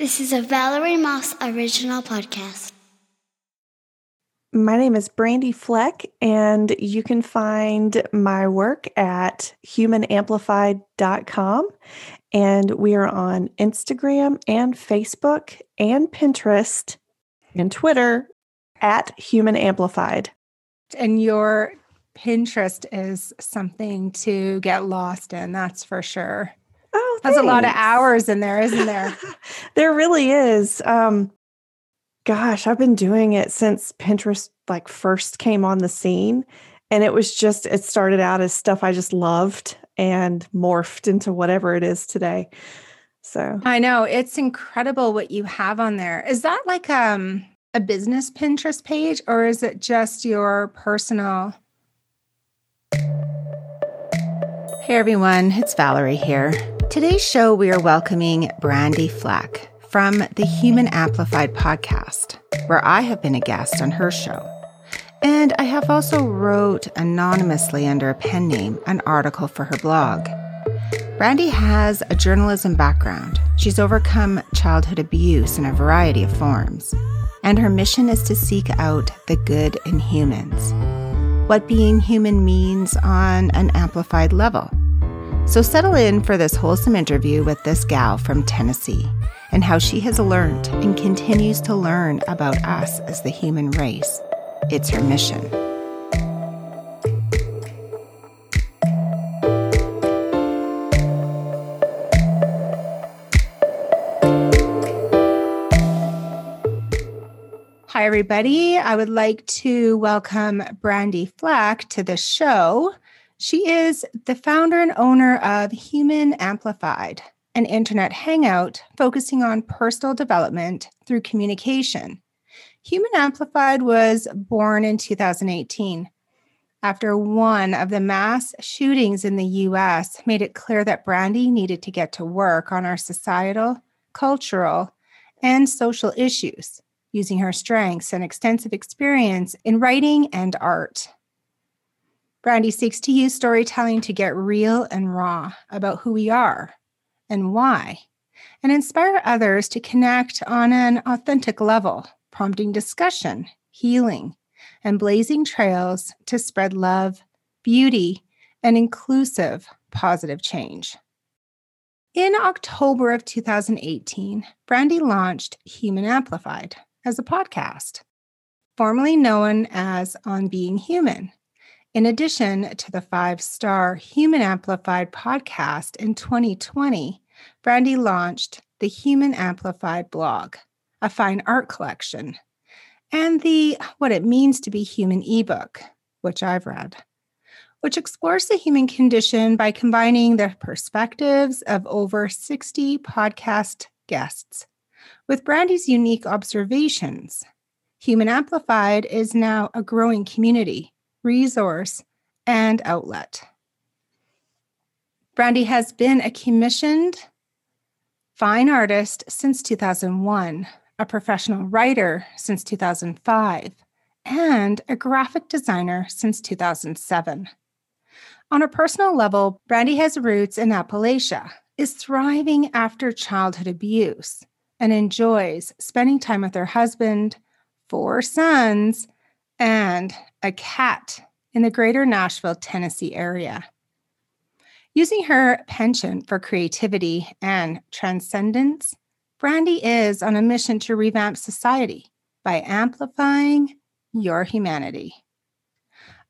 This is a Valerie Moss original podcast. My name is Brandy Fleck, and you can find my work at humanamplified.com. And we are on Instagram and Facebook and Pinterest and Twitter at Human Amplified. And your Pinterest is something to get lost in, that's for sure. That's a lot of hours in there, isn't there? there really is. Um, gosh, I've been doing it since Pinterest like first came on the scene. And it was just, it started out as stuff I just loved and morphed into whatever it is today. So I know it's incredible what you have on there. Is that like um a business Pinterest page or is it just your personal? Hey everyone, it's Valerie here. Today's show, we are welcoming Brandy Flack from the Human Amplified podcast, where I have been a guest on her show. And I have also wrote anonymously under a pen name an article for her blog. Brandy has a journalism background. She's overcome childhood abuse in a variety of forms. And her mission is to seek out the good in humans. What being human means on an amplified level. So settle in for this wholesome interview with this gal from Tennessee and how she has learned and continues to learn about us as the human race. It's her mission. Hi, everybody. I would like to welcome Brandy Flack to the show. She is the founder and owner of Human Amplified, an internet hangout focusing on personal development through communication. Human Amplified was born in 2018 after one of the mass shootings in the US made it clear that Brandy needed to get to work on our societal, cultural, and social issues using her strengths and extensive experience in writing and art. Brandy seeks to use storytelling to get real and raw about who we are and why, and inspire others to connect on an authentic level, prompting discussion, healing, and blazing trails to spread love, beauty, and inclusive positive change. In October of 2018, Brandy launched Human Amplified as a podcast, formerly known as On Being Human. In addition to the five star Human Amplified podcast in 2020, Brandy launched the Human Amplified blog, a fine art collection, and the What It Means to Be Human ebook, which I've read, which explores the human condition by combining the perspectives of over 60 podcast guests with Brandy's unique observations. Human Amplified is now a growing community, resource, and outlet. Brandy has been a commissioned fine artist since 2001, a professional writer since 2005, and a graphic designer since 2007. On a personal level, Brandy has roots in Appalachia, is thriving after childhood abuse, and enjoys spending time with her husband, four sons, and a cat in the greater Nashville, Tennessee area. Using her penchant for creativity and transcendence, Brandy is on a mission to revamp society by amplifying your humanity.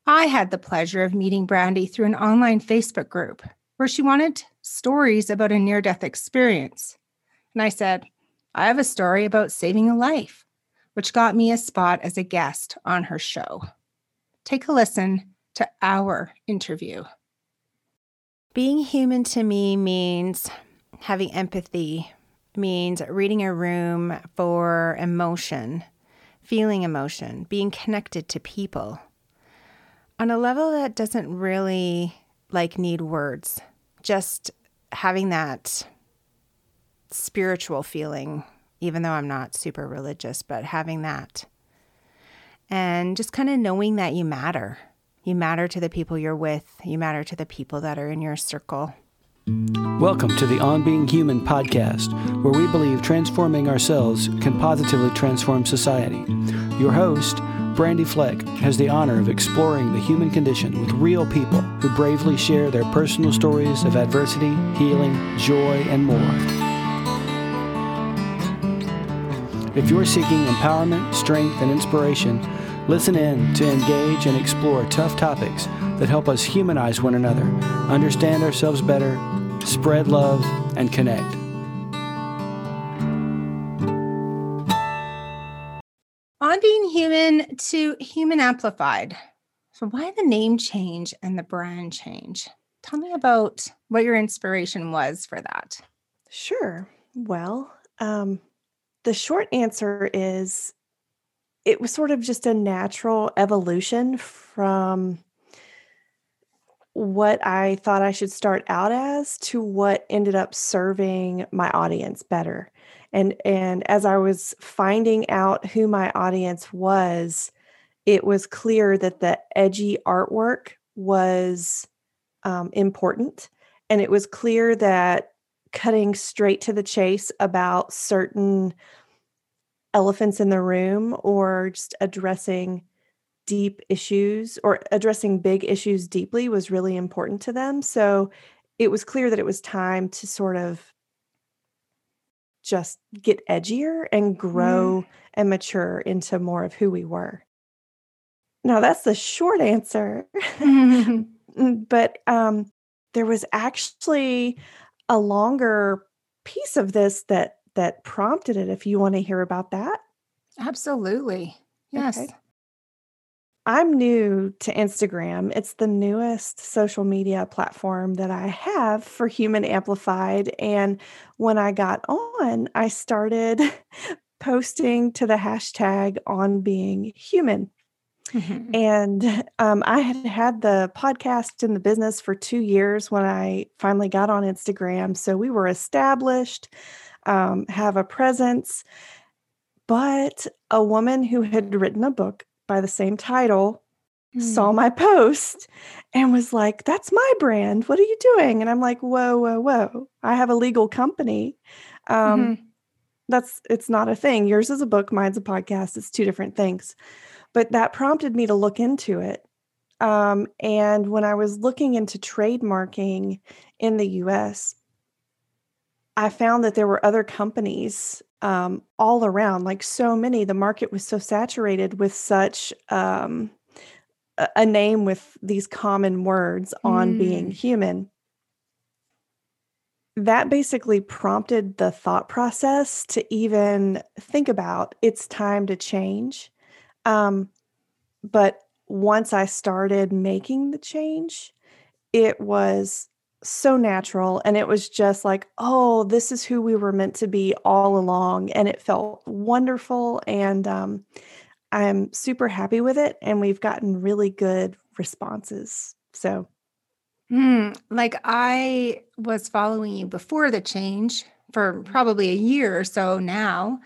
I had the pleasure of meeting Brandy through an online Facebook group where she wanted stories about a near death experience. And I said, I have a story about saving a life, which got me a spot as a guest on her show. Take a listen to our interview. Being human to me means having empathy, means reading a room for emotion, feeling emotion, being connected to people on a level that doesn't really like need words, just having that spiritual feeling, even though I'm not super religious, but having that. And just kind of knowing that you matter. You matter to the people you're with, you matter to the people that are in your circle. Welcome to the On Being Human podcast, where we believe transforming ourselves can positively transform society. Your host, Brandy Fleck, has the honor of exploring the human condition with real people who bravely share their personal stories of adversity, healing, joy, and more. If you're seeking empowerment, strength, and inspiration, listen in to engage and explore tough topics that help us humanize one another, understand ourselves better, spread love, and connect. On being human to human amplified. So, why the name change and the brand change? Tell me about what your inspiration was for that. Sure. Well, um, the short answer is it was sort of just a natural evolution from what I thought I should start out as to what ended up serving my audience better. And and as I was finding out who my audience was, it was clear that the edgy artwork was um, important, and it was clear that cutting straight to the chase about certain elephants in the room or just addressing deep issues or addressing big issues deeply was really important to them. So it was clear that it was time to sort of just get edgier and grow mm. and mature into more of who we were. Now that's the short answer. but um, there was actually a longer piece of this that that prompted it if you want to hear about that. Absolutely. Yes. Okay. I'm new to Instagram. It's the newest social media platform that I have for Human Amplified. And when I got on, I started posting to the hashtag on being human. Mm-hmm. And um, I had had the podcast in the business for two years when I finally got on Instagram. So we were established, um, have a presence. But a woman who had written a book by the same title mm. saw my post and was like, That's my brand. What are you doing? And I'm like, Whoa, whoa, whoa. I have a legal company. Um, mm-hmm. That's it's not a thing. Yours is a book, mine's a podcast. It's two different things. But that prompted me to look into it. Um, and when I was looking into trademarking in the US, I found that there were other companies um, all around, like so many. The market was so saturated with such um, a name with these common words on mm. being human. That basically prompted the thought process to even think about it's time to change. Um, but once I started making the change, it was so natural and it was just like oh this is who we were meant to be all along and it felt wonderful and um, i'm super happy with it and we've gotten really good responses so mm, like i was following you before the change for mm-hmm. probably a year or so now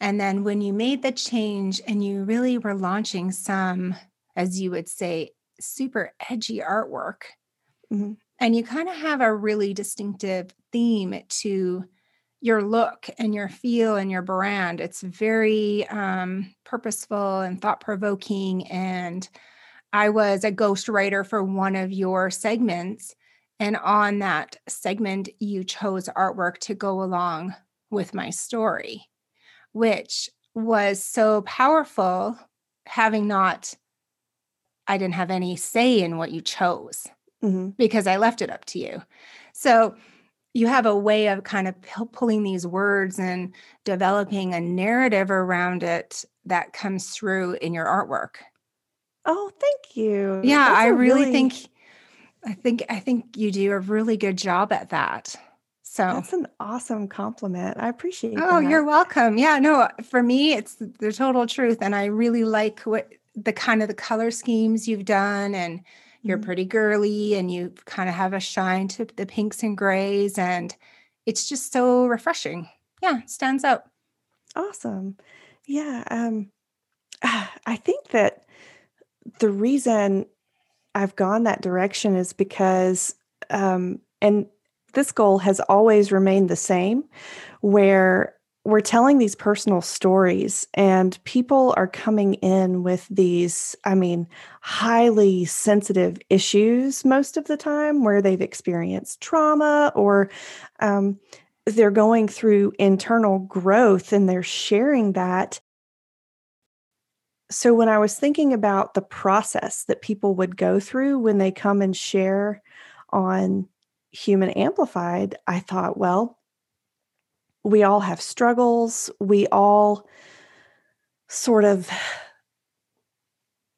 and then when you made the change and you really were launching some as you would say super edgy artwork mm-hmm and you kind of have a really distinctive theme to your look and your feel and your brand. It's very um, purposeful and thought provoking. And I was a ghostwriter for one of your segments. And on that segment, you chose artwork to go along with my story, which was so powerful, having not, I didn't have any say in what you chose mm-hmm. because I left it up to you. So you have a way of kind of pulling these words and developing a narrative around it that comes through in your artwork. Oh, thank you. Yeah, That's I really, really think I think I think you do a really good job at that. So That's an awesome compliment. I appreciate Oh, that. you're welcome. Yeah, no, for me it's the total truth and I really like what the kind of the color schemes you've done and you're mm-hmm. pretty girly and you kind of have a shine to the pinks and grays and it's just so refreshing yeah stands out awesome yeah um i think that the reason i've gone that direction is because um and this goal has always remained the same, where we're telling these personal stories and people are coming in with these i mean highly sensitive issues most of the time where they've experienced trauma or um, they're going through internal growth and they're sharing that. So when i was thinking about the process that people would go through when they come and share on human amplified i thought well we all have struggles. We all sort of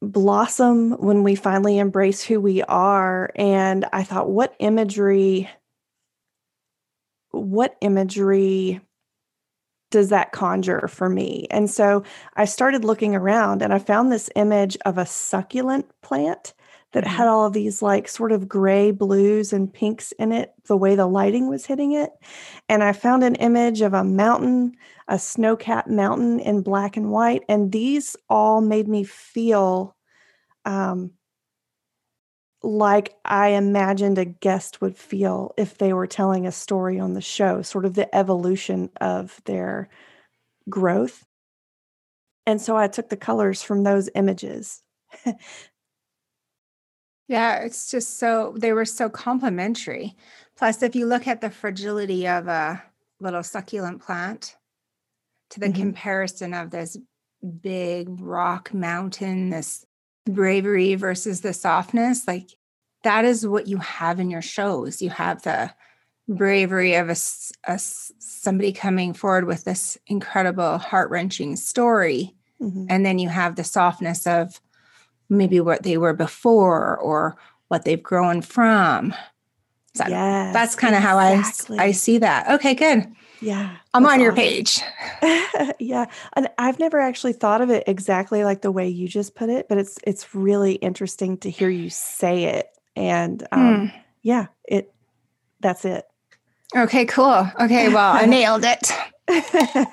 blossom when we finally embrace who we are. And I thought, what imagery, what imagery does that conjure for me? And so I started looking around and I found this image of a succulent plant that mm-hmm. had all of these like sort of gray blues and pinks in it, the way the lighting was hitting it. And I found an image of a mountain, a snow capped mountain in black and white. And these all made me feel um, like I imagined a guest would feel if they were telling a story on the show, sort of the evolution of their growth. And so I took the colors from those images. Yeah, it's just so they were so complementary. Plus, if you look at the fragility of a little succulent plant to the mm-hmm. comparison of this big rock mountain, this bravery versus the softness, like that is what you have in your shows. You have the bravery of a, a somebody coming forward with this incredible heart wrenching story, mm-hmm. and then you have the softness of maybe what they were before or what they've grown from. So yes, that's kind of exactly. how I I see that. Okay, good. Yeah. I'm on your page. yeah. And I've never actually thought of it exactly like the way you just put it, but it's it's really interesting to hear you say it. And um, mm. yeah, it that's it. Okay, cool. Okay, well, I nailed it.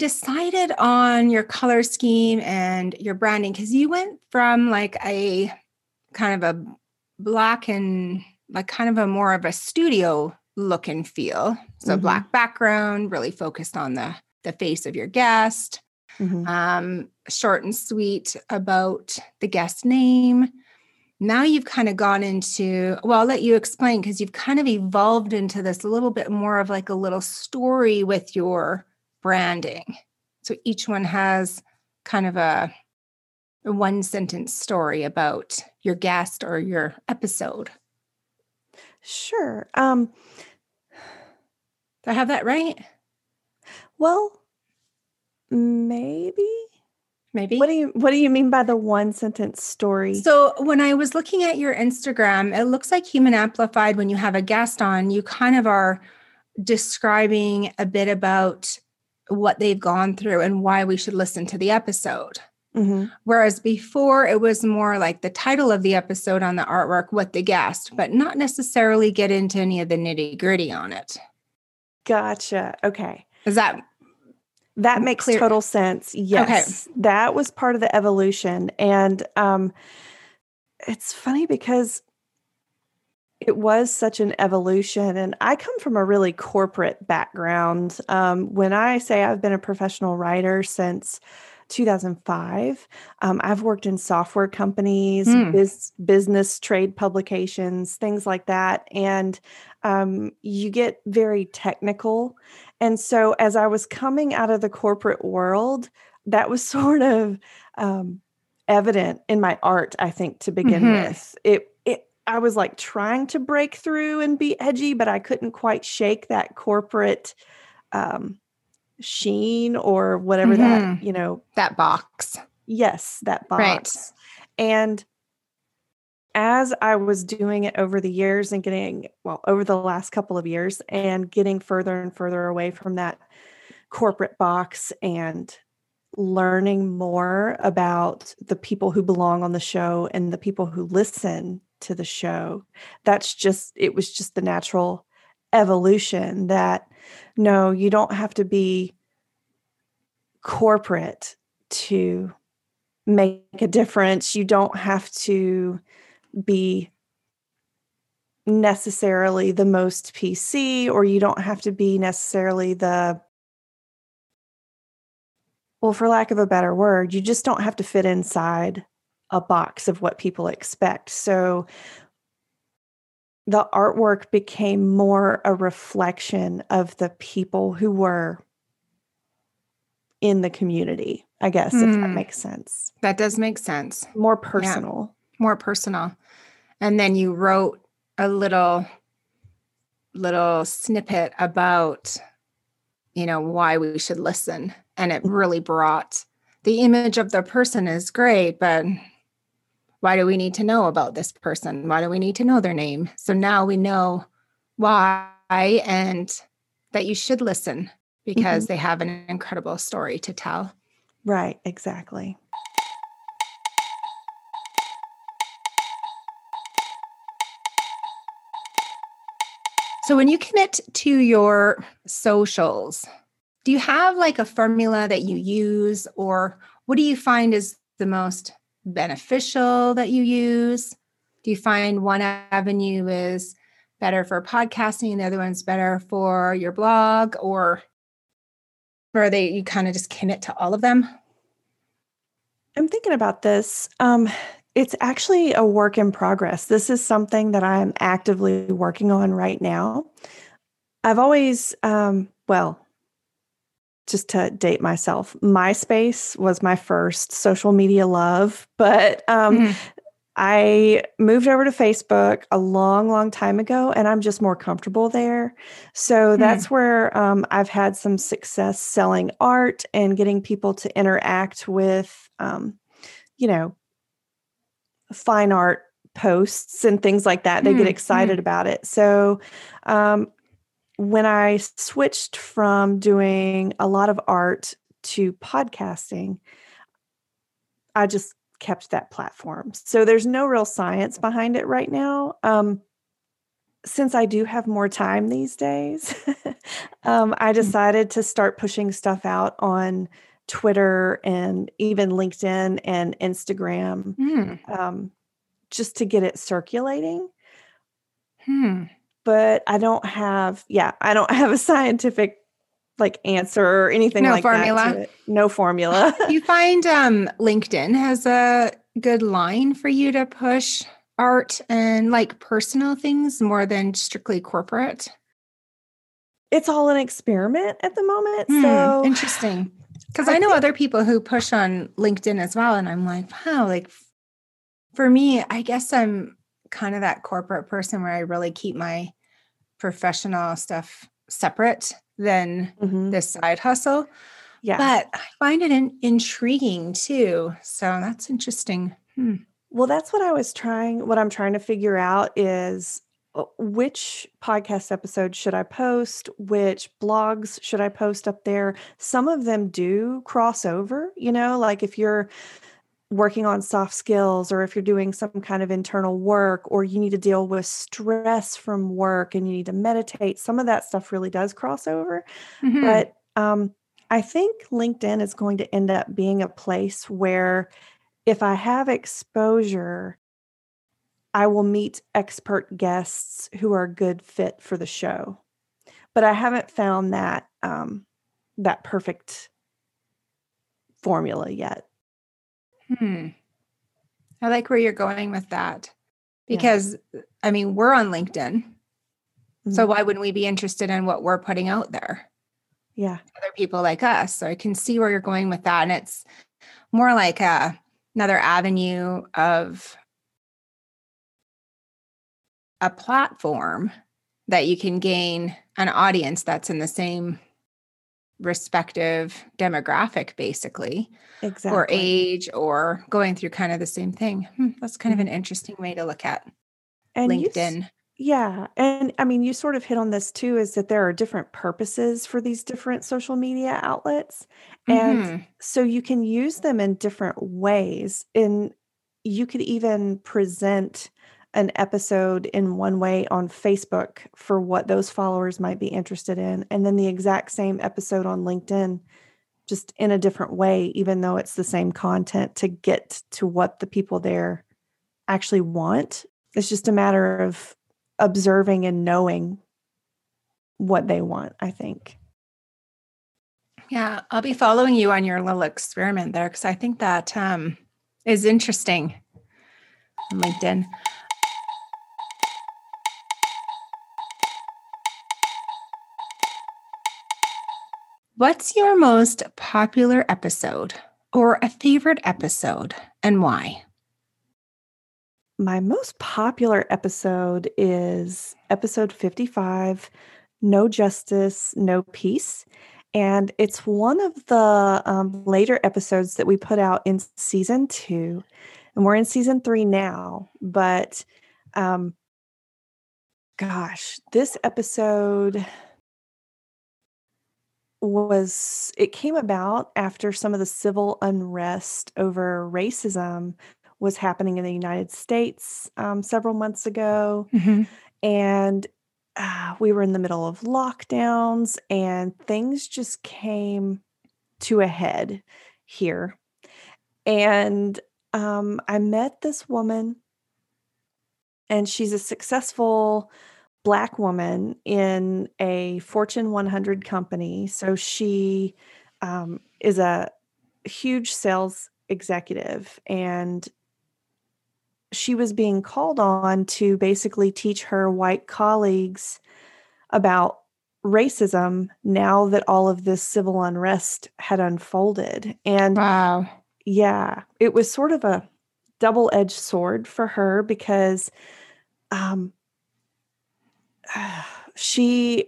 decided on your color scheme and your branding because you went from like a kind of a black and like kind of a more of a studio look and feel so mm-hmm. black background really focused on the the face of your guest mm-hmm. um short and sweet about the guest name now you've kind of gone into well i'll let you explain because you've kind of evolved into this a little bit more of like a little story with your branding. So each one has kind of a, a one sentence story about your guest or your episode. Sure. Um, Do I have that right? Well, maybe. Maybe. What do you what do you mean by the one sentence story? So when I was looking at your Instagram, it looks like Human Amplified when you have a guest on, you kind of are describing a bit about what they've gone through and why we should listen to the episode. Mm-hmm. Whereas before, it was more like the title of the episode on the artwork, with the guest, but not necessarily get into any of the nitty gritty on it. Gotcha. Okay. Is that that makes clear? total sense? Yes, okay. that was part of the evolution, and um, it's funny because it was such an evolution. And I come from a really corporate background. Um, when I say I've been a professional writer since 2005, um, I've worked in software companies, mm. biz, business trade publications, things like that. And um, you get very technical. And so as I was coming out of the corporate world, that was sort of um, evident in my art, I think, to begin mm-hmm. with. It I was like trying to break through and be edgy, but I couldn't quite shake that corporate um, sheen or whatever mm-hmm. that, you know, that box. Yes, that box. Right. And as I was doing it over the years and getting, well, over the last couple of years and getting further and further away from that corporate box and learning more about the people who belong on the show and the people who listen to the show. That's just, it was just the natural evolution that no, you don't have to be corporate to make a difference. You don't have to be necessarily the most PC or you don't have to be necessarily the well, for lack of a better word, you just don't have to fit inside a box of what people expect. So the artwork became more a reflection of the people who were in the community, I guess, if that Hmm. makes sense. That does make sense. More personal. More personal. And then you wrote a little little snippet about you know why we should listen and it really brought the image of the person is great but why do we need to know about this person? Why do we need to know their name? So now we know why and that you should listen because mm-hmm. they have an incredible story to tell. Right, exactly. So when you commit to your socials, do you have like a formula that you use or what do you find is the most beneficial that you use? Do you find one avenue is better for podcasting and the other one's better for your blog or are they you kind of just commit to all of them? I'm thinking about this. Um, it's actually a work in progress. This is something that I'm actively working on right now. I've always, um, well, just to date myself, MySpace was my first social media love, but um, Mhm. I moved over to Facebook a long, long time ago, and I'm just more comfortable there. So Hmm. that's where um, I've had some success selling art and getting people to interact with, um, you know, fine art posts and things like that. They Hmm, get hmm. excited about it. So um, when I switched from doing a lot of art to podcasting, I just kept that platform. So there's no real science behind it right now. Um, since I do have more time these days, um, I decided to start pushing stuff out on Twitter and even LinkedIn and Instagram Hmm. um, just to get it circulating. Hmm. But I don't have, yeah, I don't have a scientific like answer or anything No like that. formula? No formula. You find um, LinkedIn has a good line for you to push art and like personal things more than strictly corporate? it's all an experiment at the moment. Hmm, so interesting. Because I I, know think- other people who push on LinkedIn as well. And I'm like, wow, like for me, I guess I'm kind of that corporate person where I really keep my professional stuff separate than Mhm. this side hustle. yeah. But I find it in, intriguing too. So that's interesting. Hmm. Well, that's what I was trying. What I'm trying to figure out is uh, which podcast episode should I post? Which blogs should I post up there? Some of them do cross over, you know, like if you're working on soft skills or if you're doing some kind of internal work or you need to deal with stress from work and you need to meditate, some of that stuff really does cross over. Mhm. But um, I think LinkedIn is going to end up being a place where if I have exposure, I will meet expert guests who are a good fit for the show. But I haven't found that um, that perfect formula yet. Hmm. I like where you're going with that Yeah. because I mean, we're on LinkedIn. So Mhm. why wouldn't we be interested in what we're putting out there? yeah, Other people like us. So I can see where you're going with that. And it's more like a, another avenue of a platform that you can gain an audience that's in the same respective demographic, basically. exactly. or age or going through kind of the same thing. Hmm, that's kind of an interesting way to look at and you LinkedIn. Yeah. And I mean, you sort of hit on this too is that there are different purposes for these different social media outlets. And Mhm. so you can use them in different ways. And you could even present an episode in one way on Facebook for what those followers might be interested in. And then the exact same episode on LinkedIn just in a different way, even though it's the same content to get to what the people there actually want. It's just a matter of observing and knowing what they want, I think. Yeah, I'll be following you on your little experiment there because I think that um, is interesting on LinkedIn. What's your most popular episode or a favorite episode and why? My most popular episode is episode 55 No Justice, No Peace. And it's one of the um, later episodes that we put out in season two. And we're in season three now. But um, gosh, this episode was it came about after some of the civil unrest over racism was happening in the United States um, several months ago. Mm-hmm. And uh, we were in the middle of lockdowns, and things just came to a head here. And um, I met this woman, and she's a successful Black woman in a Fortune 100 company. So she um, is a huge sales executive and she was being called on to basically teach her white colleagues about racism now that all of this civil unrest had unfolded. And wow. Yeah, it was sort of a double edged sword for her because um, she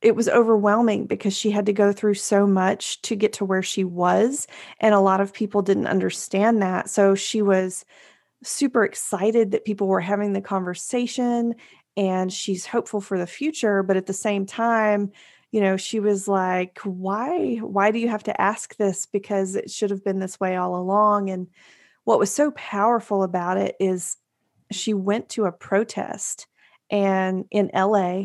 it was overwhelming because she had to go through so much to get to where she was and a lot of people didn't understand that. So she was super excited that people were having the conversation and she's hopeful for the future but at the same time you know she was like why why do you have to ask this? Because it should have been this way all along. And what was so powerful about it is she went to a protest and in LA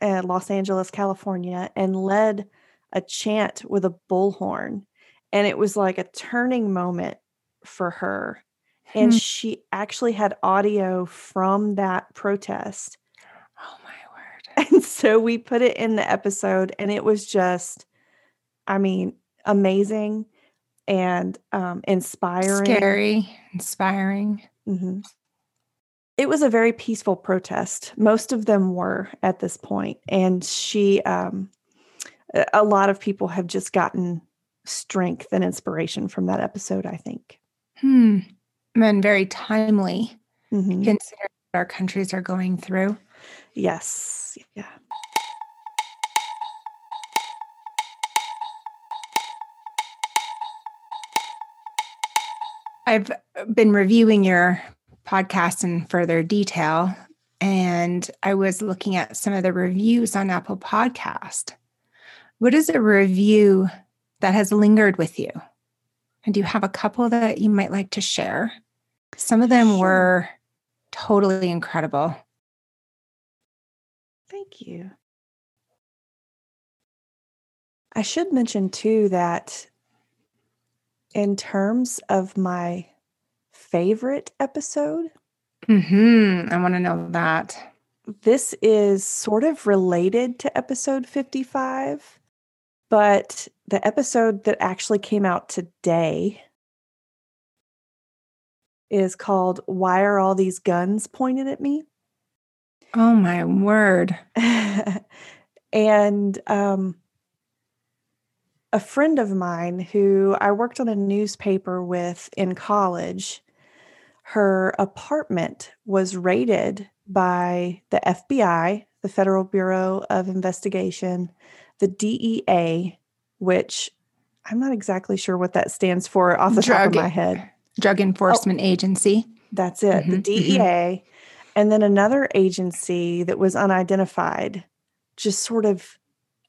uh, Los Angeles California and led a chant with a bullhorn and it was like a turning moment for her and Hmm. she actually had audio from that protest Oh my word. and so we put it in the episode and it was just i mean amazing and um inspiring Scary, inspiring. Mhm. It was a very peaceful protest most of them were at this point and she um a- lot of people have just gotten strength and inspiration from that episode i think Hmm. And very timely Mhm. considering what our countries are going through. yes yeah I've been reviewing your podcast in further detail, and I was looking at some of the reviews on Apple Podcast. What is a review that has lingered with you? And do you have a couple that you might like to share? Some of them were totally incredible. Thank you. I should mention too that in terms of my favorite episode, hmm I want to know that. this is sort of related to episode 55, but the episode that actually came out today is called Why Are All These Guns Pointed at Me? Oh my word. and um, a friend of mine who I worked on a newspaper with in college, her apartment was raided by the FBI, the Federal Bureau of Investigation, the DEA, which I'm not exactly sure what that stands for off the top of Drug- my head. Drug Enforcement Agency. That's it, the Mhm, mhm. DEA. And then another agency that was unidentified, just sort of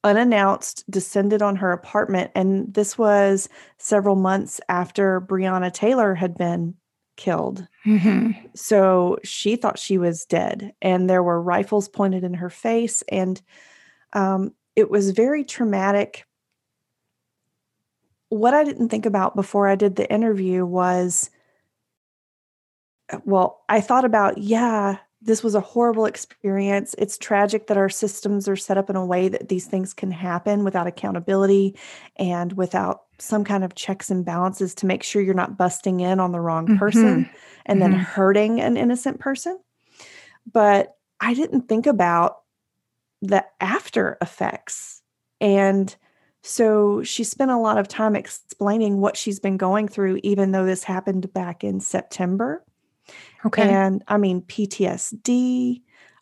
unannounced, descended on her apartment. And this was several months after Breonna Taylor had been killed. hmm So she thought she was dead, and there were rifles pointed in her face. And um, it was very traumatic what I didn't think about before I did the interview was well, I thought about, yeah, this was a horrible experience. It's tragic that our systems are set up in a way that these things can happen without accountability and without some kind of checks and balances to make sure you're not busting in on the wrong person Mhm. and then Mhm. hurting an innocent person. But I didn't think about the after effects. And so she spent a lot of time explaining what she's been going through, even though this happened back in September. Okay. And I mean, PTSD,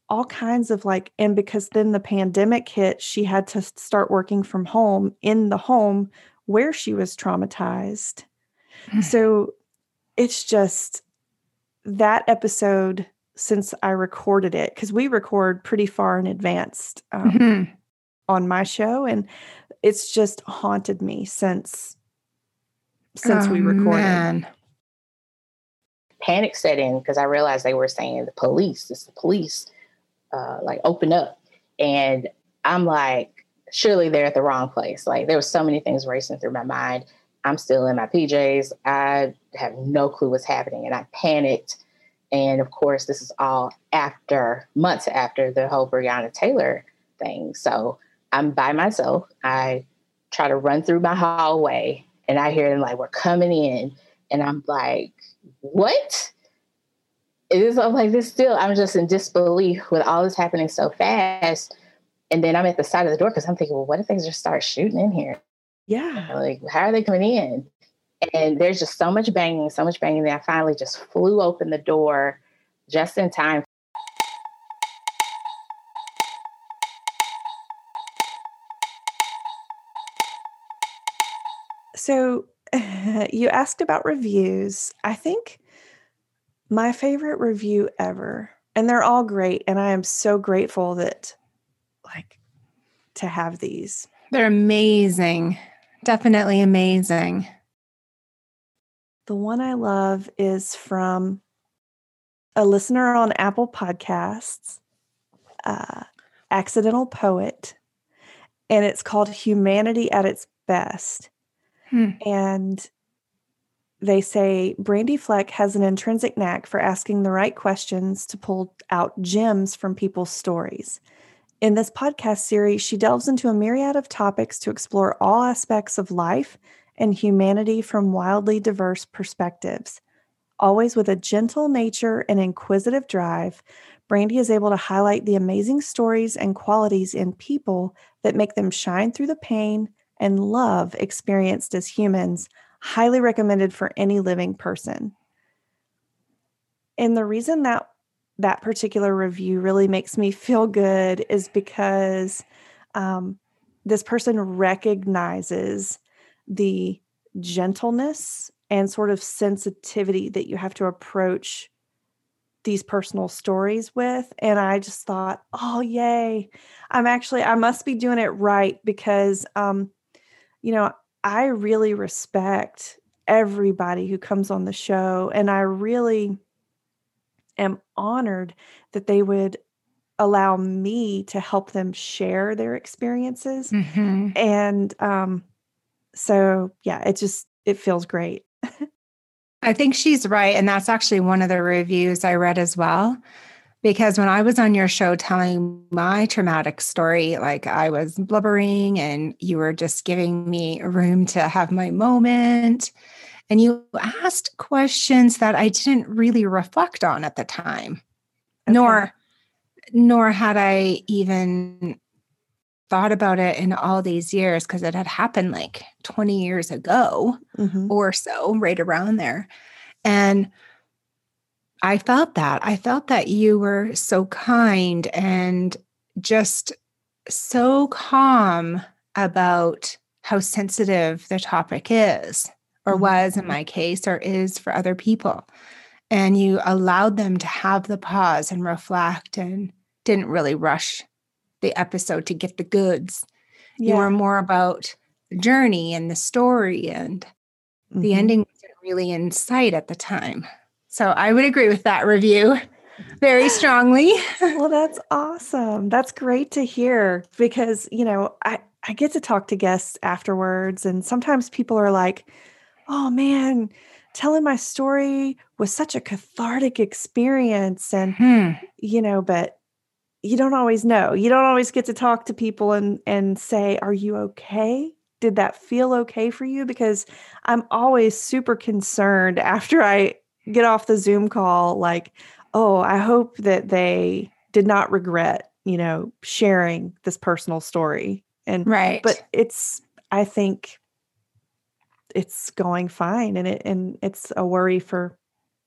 all kinds of like, and because then the pandemic hit, she had to start working from home in the home where she was traumatized. Mm. So it's just that episode since I recorded it, because we record pretty far in advance um, Mhm. on my show, and it's just haunted me since since we Oh, recorded. man. Panic set in because I realized they were saying the police, it's the police, uh, like open up. And I'm like, surely they're at the wrong place. Like there were so many things racing through my mind. I'm still in my PJs. I have no clue what's happening. And I panicked. And of course, this is all after months after the whole Breonna Taylor thing. So I'm by myself. I try to run through my hallway and I hear them like, we're coming in. And I'm like, what? It is I'm like this still, I'm just in disbelief with all this happening so fast. And then I'm at the side of the door because I'm thinking, well, what if they just start shooting in here? Yeah. Like, how are they coming in? And there's just so much banging, so much banging that I finally just flew open the door just in time. So you asked about reviews. I think my favorite review ever, and they're all great, and I am so grateful that like to have these. They're amazing. Definitely amazing. The one I love is from a listener on Apple Podcasts, uh, Accidental Poet, and it's called Humanity at its Best. Hmm. And they say Brandy Fleck has an intrinsic knack for asking the right questions to pull out gems from people's stories. In this podcast series, she delves into a myriad of topics to explore all aspects of life and humanity from wildly diverse perspectives. Always with a gentle nature and inquisitive drive, Brandy is able to highlight the amazing stories and qualities in people that make them shine through the pain and love experienced as humans. Highly recommended for any living person. And the reason that that particular review really makes me feel good is because um, this person recognizes the gentleness and sort of sensitivity that you have to approach these personal stories with and i just thought oh yay i'm actually i must be doing it right because um you know i really respect everybody who comes on the show and i really am honored that they would allow me to help them share their experiences Mhm. and um so yeah it just it feels great I think she's right. And that's actually one of the reviews I read as well. Because when I was on your show telling my traumatic story, like I was blubbering and you were just giving me room to have my moment. And you asked questions that I didn't really reflect on at the time, nor nor had I even thought about it in all these years because it had happened like 20 years ago Mhm. or so, right around there. And I felt that. I felt that you were so kind and just so calm about how sensitive the topic is, or Mhm. was in my case, or is for other people. And you allowed them to have the pause and reflect and didn't really rush the episode to get the goods. You were more about the journey and the story and the Mhm. ending wasn't really in sight at the time. So I would agree with that review very strongly. well that's awesome that's great to hear because you know i I get to talk to guests afterwards. And sometimes people are like, oh man, telling my story was such a cathartic experience. And, Hmm. you know, but you don't always know. You don't always get to talk to people and and say, "Are you okay? Did that feel okay for you?" Because I'm always super concerned after I get off the Zoom call like, "Oh, I hope that they did not regret, you know, sharing this personal story." And Right. but it's I think it's going fine and it and it's a worry for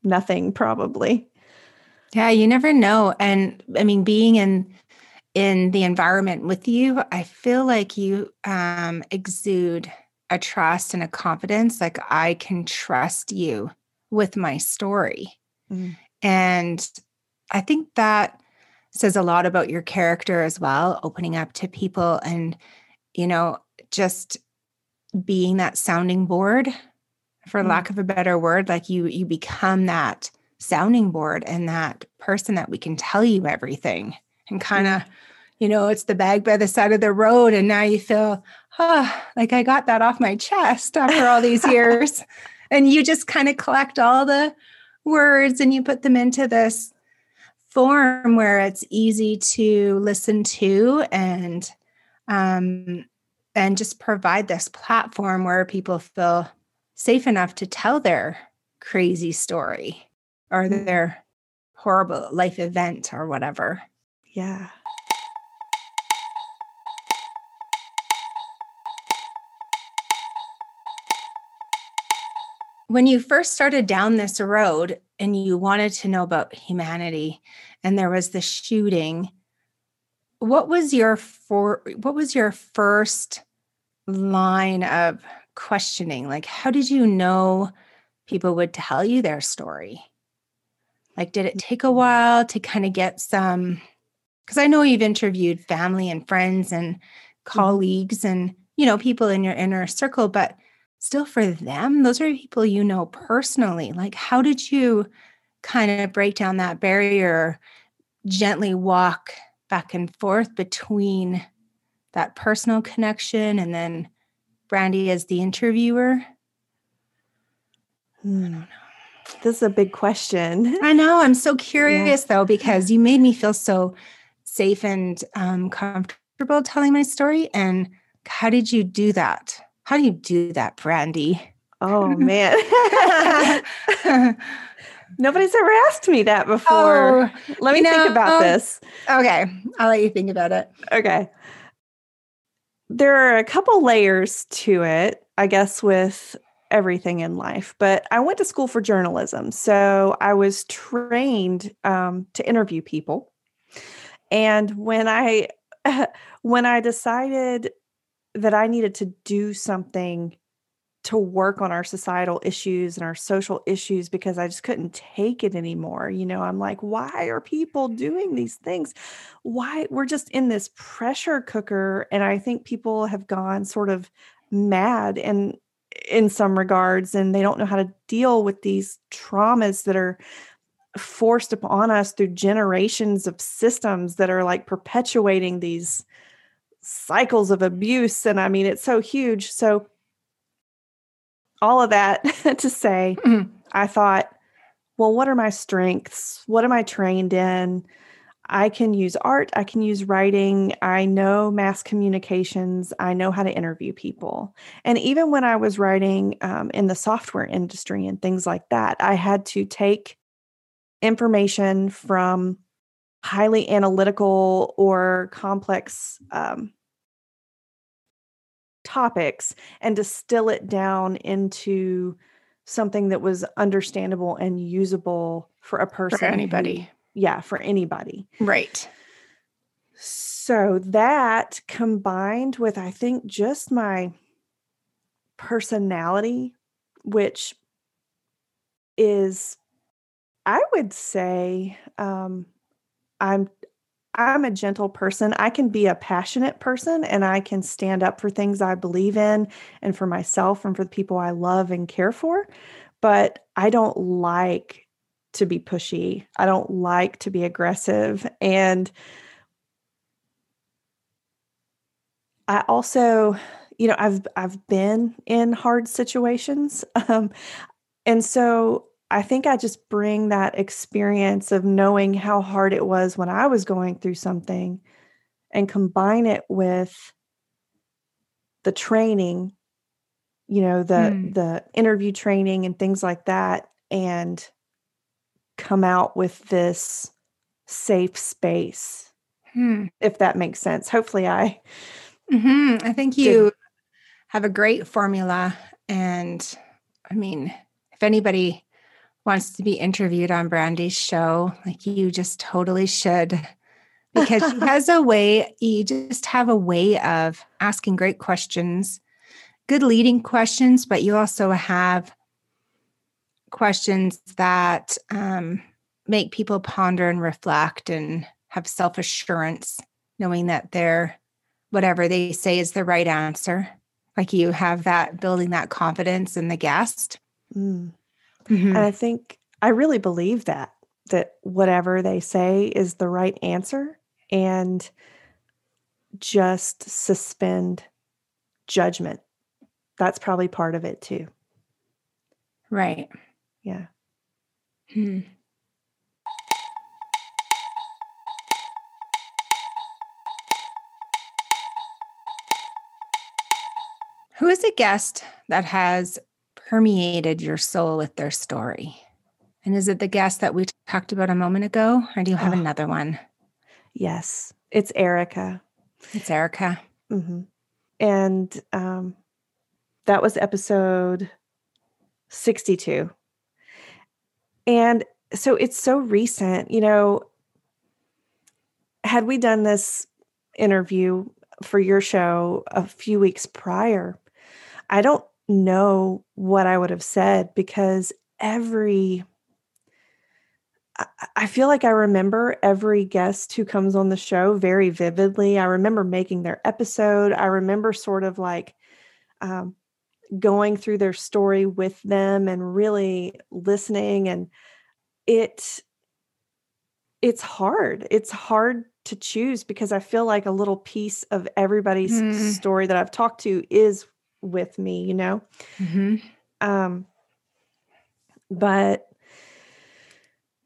nothing probably. Yeah, you never know. And I mean, being in in the environment with you, I feel like you um, exude a trust and a confidence. Like I can trust you with my story, Mm. and I think that says a lot about your character as well. Opening up to people, and you know, just being that sounding board, for Mm. lack of a better word. Like you, you become that sounding board and that person that we can tell you everything and kind of you know it's the bag by the side of the road and now you feel oh like i got that off my chest after all these years and you just kind of collect all the words and you put them into this form where it's easy to listen to and um and just provide this platform where people feel safe enough to tell their crazy story or their horrible life event or whatever. Yeah. When you first started down this road and you wanted to know about humanity and there was the shooting, what was your for what was your first line of questioning? Like how did you know people would tell you their story? Like did it mm. take a while to kind of get some because I know you've interviewed family and friends and mm. colleagues and you know people in your inner circle but still for them? Those are people you know personally. Like how did you kind of break down that barrier gently walk back and forth between that personal connection and then brandy as the interviewer? Hmm. This is a big question. i know. I'm so curious though because you made me feel so safe and um, comfortable telling my story and how did you do that how do you do that brandy Oh man. Nobody's ever asked me that before. oh, Let me you think about um, this. okay i'll let you think about it Okay. There are a couple layers to it, I guess, with everything in life. But I went to school for journalism. So I was trained um, to interview people. And when I when I decided that I needed to do something to work on our societal issues and our social issues because I just couldn't take it anymore. You know, I'm like, why are people doing these things? Why we're just in this pressure cooker. And I think people have gone sort of mad and in some regards, and they don't know how to deal with these traumas that are forced upon us through generations of systems that are like perpetuating these cycles of abuse. And I mean, it's so huge. So all of that to say, Mhm. I thought, well, what are my strengths? What am I trained in? I can use art, I can use writing, I know mass communications, I know how to interview people. And even when I was writing um, in the software industry and things like that, I had to take information from highly analytical or complex um, topics and distill it down into something that was understandable and usable for a person for who- anybody. Yeah for anybody. Right. So that combined with i think just my personality which is i would say um i'm i'm a gentle person i can be a passionate person and i can stand up for things i believe in and for myself and for the people i love and care for but i don't like to be pushy i don't like to be aggressive and I also, you know, I've I've been in hard situations. Um, and so I think I just bring that experience of knowing how hard it was when I was going through something and combine it with the training, you know, the Hmm. the interview training and things like that and come out with this safe space Hmm. if that makes sense. Hopefully I hmm I think Did- you have a great formula. And I mean, if anybody wants to be interviewed on Brandy's show, like you just totally should. Because she has a way, you just have a way of asking great questions, good leading questions, but you also have questions that um, make people ponder and reflect and have self assurance, knowing that they're whatever they say is the right answer. Like you have that building that confidence in the guest. mm. Mhm. And I think I really believe that that whatever they say is the right answer and just suspend judgment. That's probably part of it too. Right. Yeah. Hmm. Who is a guest that has permeated your soul with their story? And is it the guest that we talked about a moment ago, or do you have Oh. another one? Yes. It's Erica. It's Erica. hmm And um, that was episode 62. And so it's so recent, you know. Had we done this interview for your show a few weeks prior, I don't know what I would have said because every I- feel like I remember every guest who comes on the show very vividly. I remember making their episode. I remember sort of like um, going through their story with them and really listening. And it it's hard. It's hard to choose because I feel like a little piece of everybody's Mm. story that I've talked to is with me. You know. hmm Um, but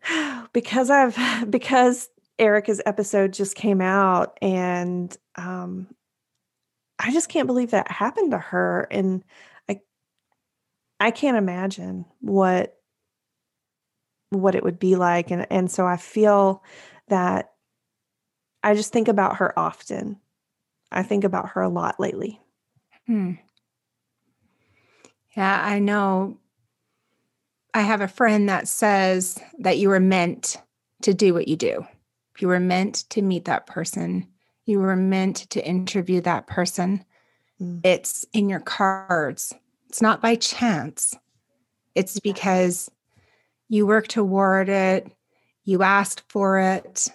because I've because Erica's episode just came out and um I just can't believe that happened to her and I I can't imagine what what it would be like and and so I feel that I just think about her often. I think about her a lot lately. Hmm. Yeah, I know. I have a friend that says that you were meant to do what you do. You were meant to meet that person. You were meant to interview that person. Mm. It's in your cards. It's not by chance. It's because you worked toward it, you asked for it,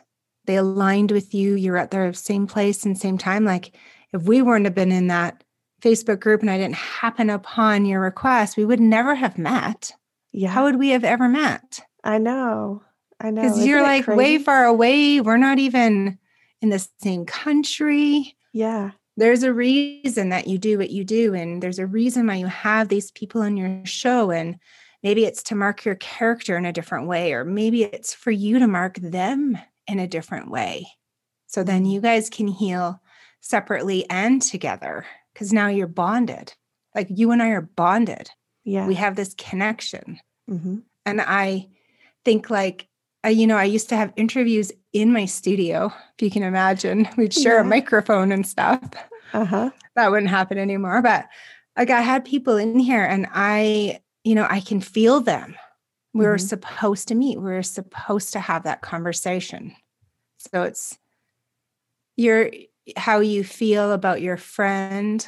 they aligned with you, you're at the same place and same time. Like if we weren't have been in that Facebook group and I didn't happen upon your request, we would never have met. Yeah. How would we have ever met? I know. I know. Because you're like way far away. We're not even in the same country. Yeah. There's a reason that you do what you do. And there's a reason why you have these people in your show. And maybe it's to mark your character in a different way, or maybe it's for you to mark them in a different way. So then mm. you guys can heal separately and together because now you're bonded. Like you and I are bonded. Yeah. We have this connection. hmm And I think like, I, you know, I used to have interviews in my studio, if you can imagine. We'd share Yeah. a microphone and stuff. Uh huh. That wouldn't happen anymore. But like I had people in here and I, you know, I can feel them. We were Mhm. supposed to meet. We were supposed to have that conversation. So it's your how you feel about your friend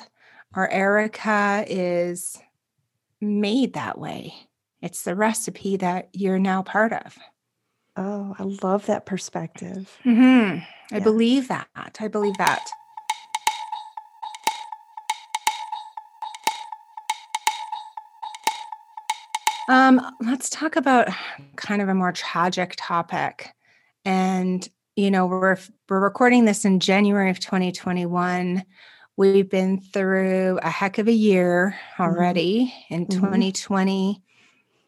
or Erica is made that way. It's the recipe that you're now part of. Oh, I love that perspective. hmm I Yeah. believe that. I believe that. Um, let's talk about kind of a more tragic topic. And you know, we're we're recording this in January of 2021. We've been through a heck of a year already in Mhm. 2020.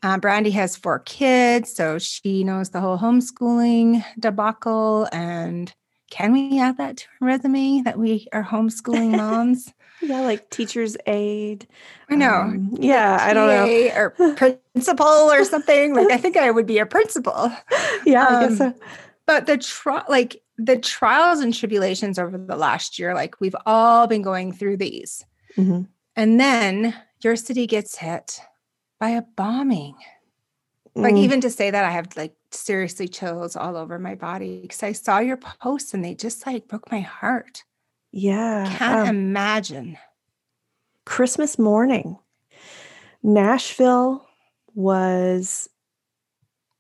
Uh, Brandy has four kids, so she knows the whole homeschooling debacle. And can we add that to our resume that we are homeschooling moms? Yeah, like teacher's aid. I know. Um, yeah, I don't know. Or principal or something. Like I think I would be a principal. Yeah, I guess Um, so. But the tri- like the trials and tribulations over the last year, like we've all been going through these. Mhm. And then your city gets hit by a bombing. Like Mm, even to say that I have like seriously chills all over my body because I saw your posts and they just like broke my heart. yeah. Can't um, imagine. Christmas morning, Nashville was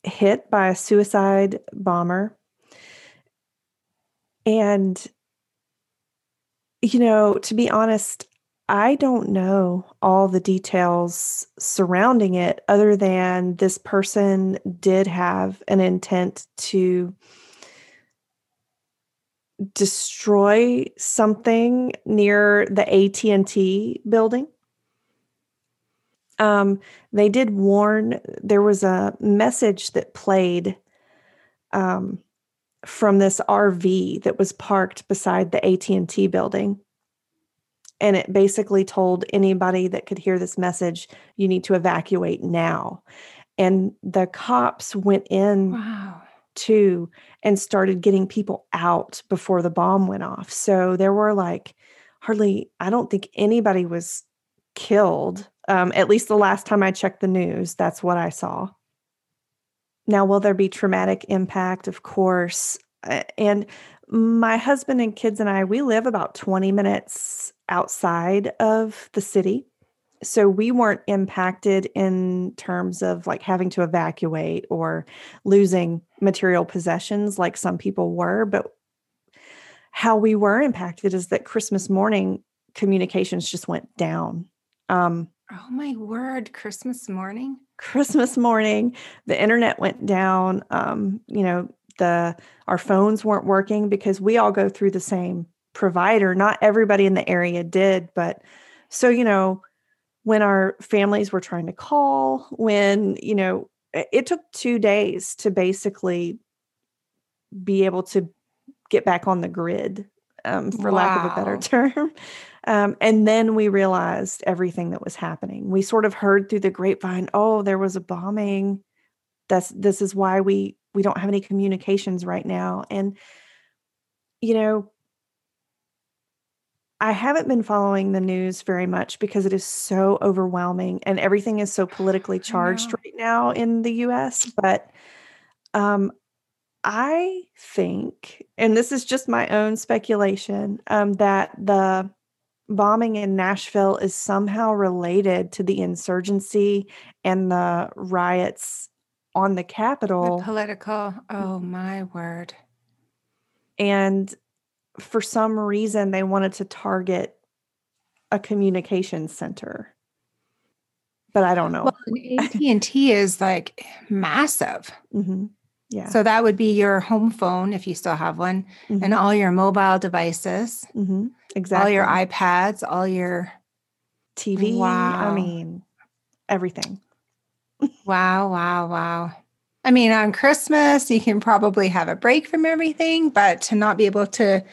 hit by a suicide bomber. And, you know, to be honest, I don't know all the details surrounding it other than this person did have an intent to destroy something near the AT&T building. Um, they did warn there was a message that played um, from this RV that was parked beside the AT&T building. And it basically told anybody that could hear this message, you need to evacuate now. And the cops went in Wow. too and started getting people out before the bomb went off. So there were like hardly, I don't think anybody was killed. Um, at least the last time I checked the news, that's what I saw. Now, will there be traumatic impact? Of course. Uh, And my husband and kids and I, we live about 20 minutes outside of the city. So we weren't impacted in terms of like having to evacuate or losing material possessions like some people were. But how we were impacted is that Christmas morning communications just went down. Um, Oh my word, Christmas morning. Christmas morning, the internet went down. Um, you know, the our phones weren't working because we all go through the same provider. Not everybody in the area did, but so you know, when our families were trying to call, when you know, it, took two days to basically be able to get back on the grid, um, for lack of a better term. Um, and then we realized everything that was happening. We sort of heard through the grapevine, oh, there was a bombing. That's this is why we we don't have any communications right now. And you know, I haven't been following the news very much because it is so overwhelming and everything is so politically charged right now in the US. But um I think, and this is just my own speculation, um, that the bombing in Nashville is somehow related to the insurgency and the riots on the Capitol. The political. Oh my word. and for some reason, they wanted to target a communications center. But I don't know. Well, AT and T is like massive. Mhm. Yeah. So that would be your home phone if you still have one, Mhm. and all your mobile devices, Mhm. exactly. all your iPads, all your TV. Wow. I mean, everything. wow, wow, wow. I mean, on Christmas, you can probably have a break from everything, but to not be able to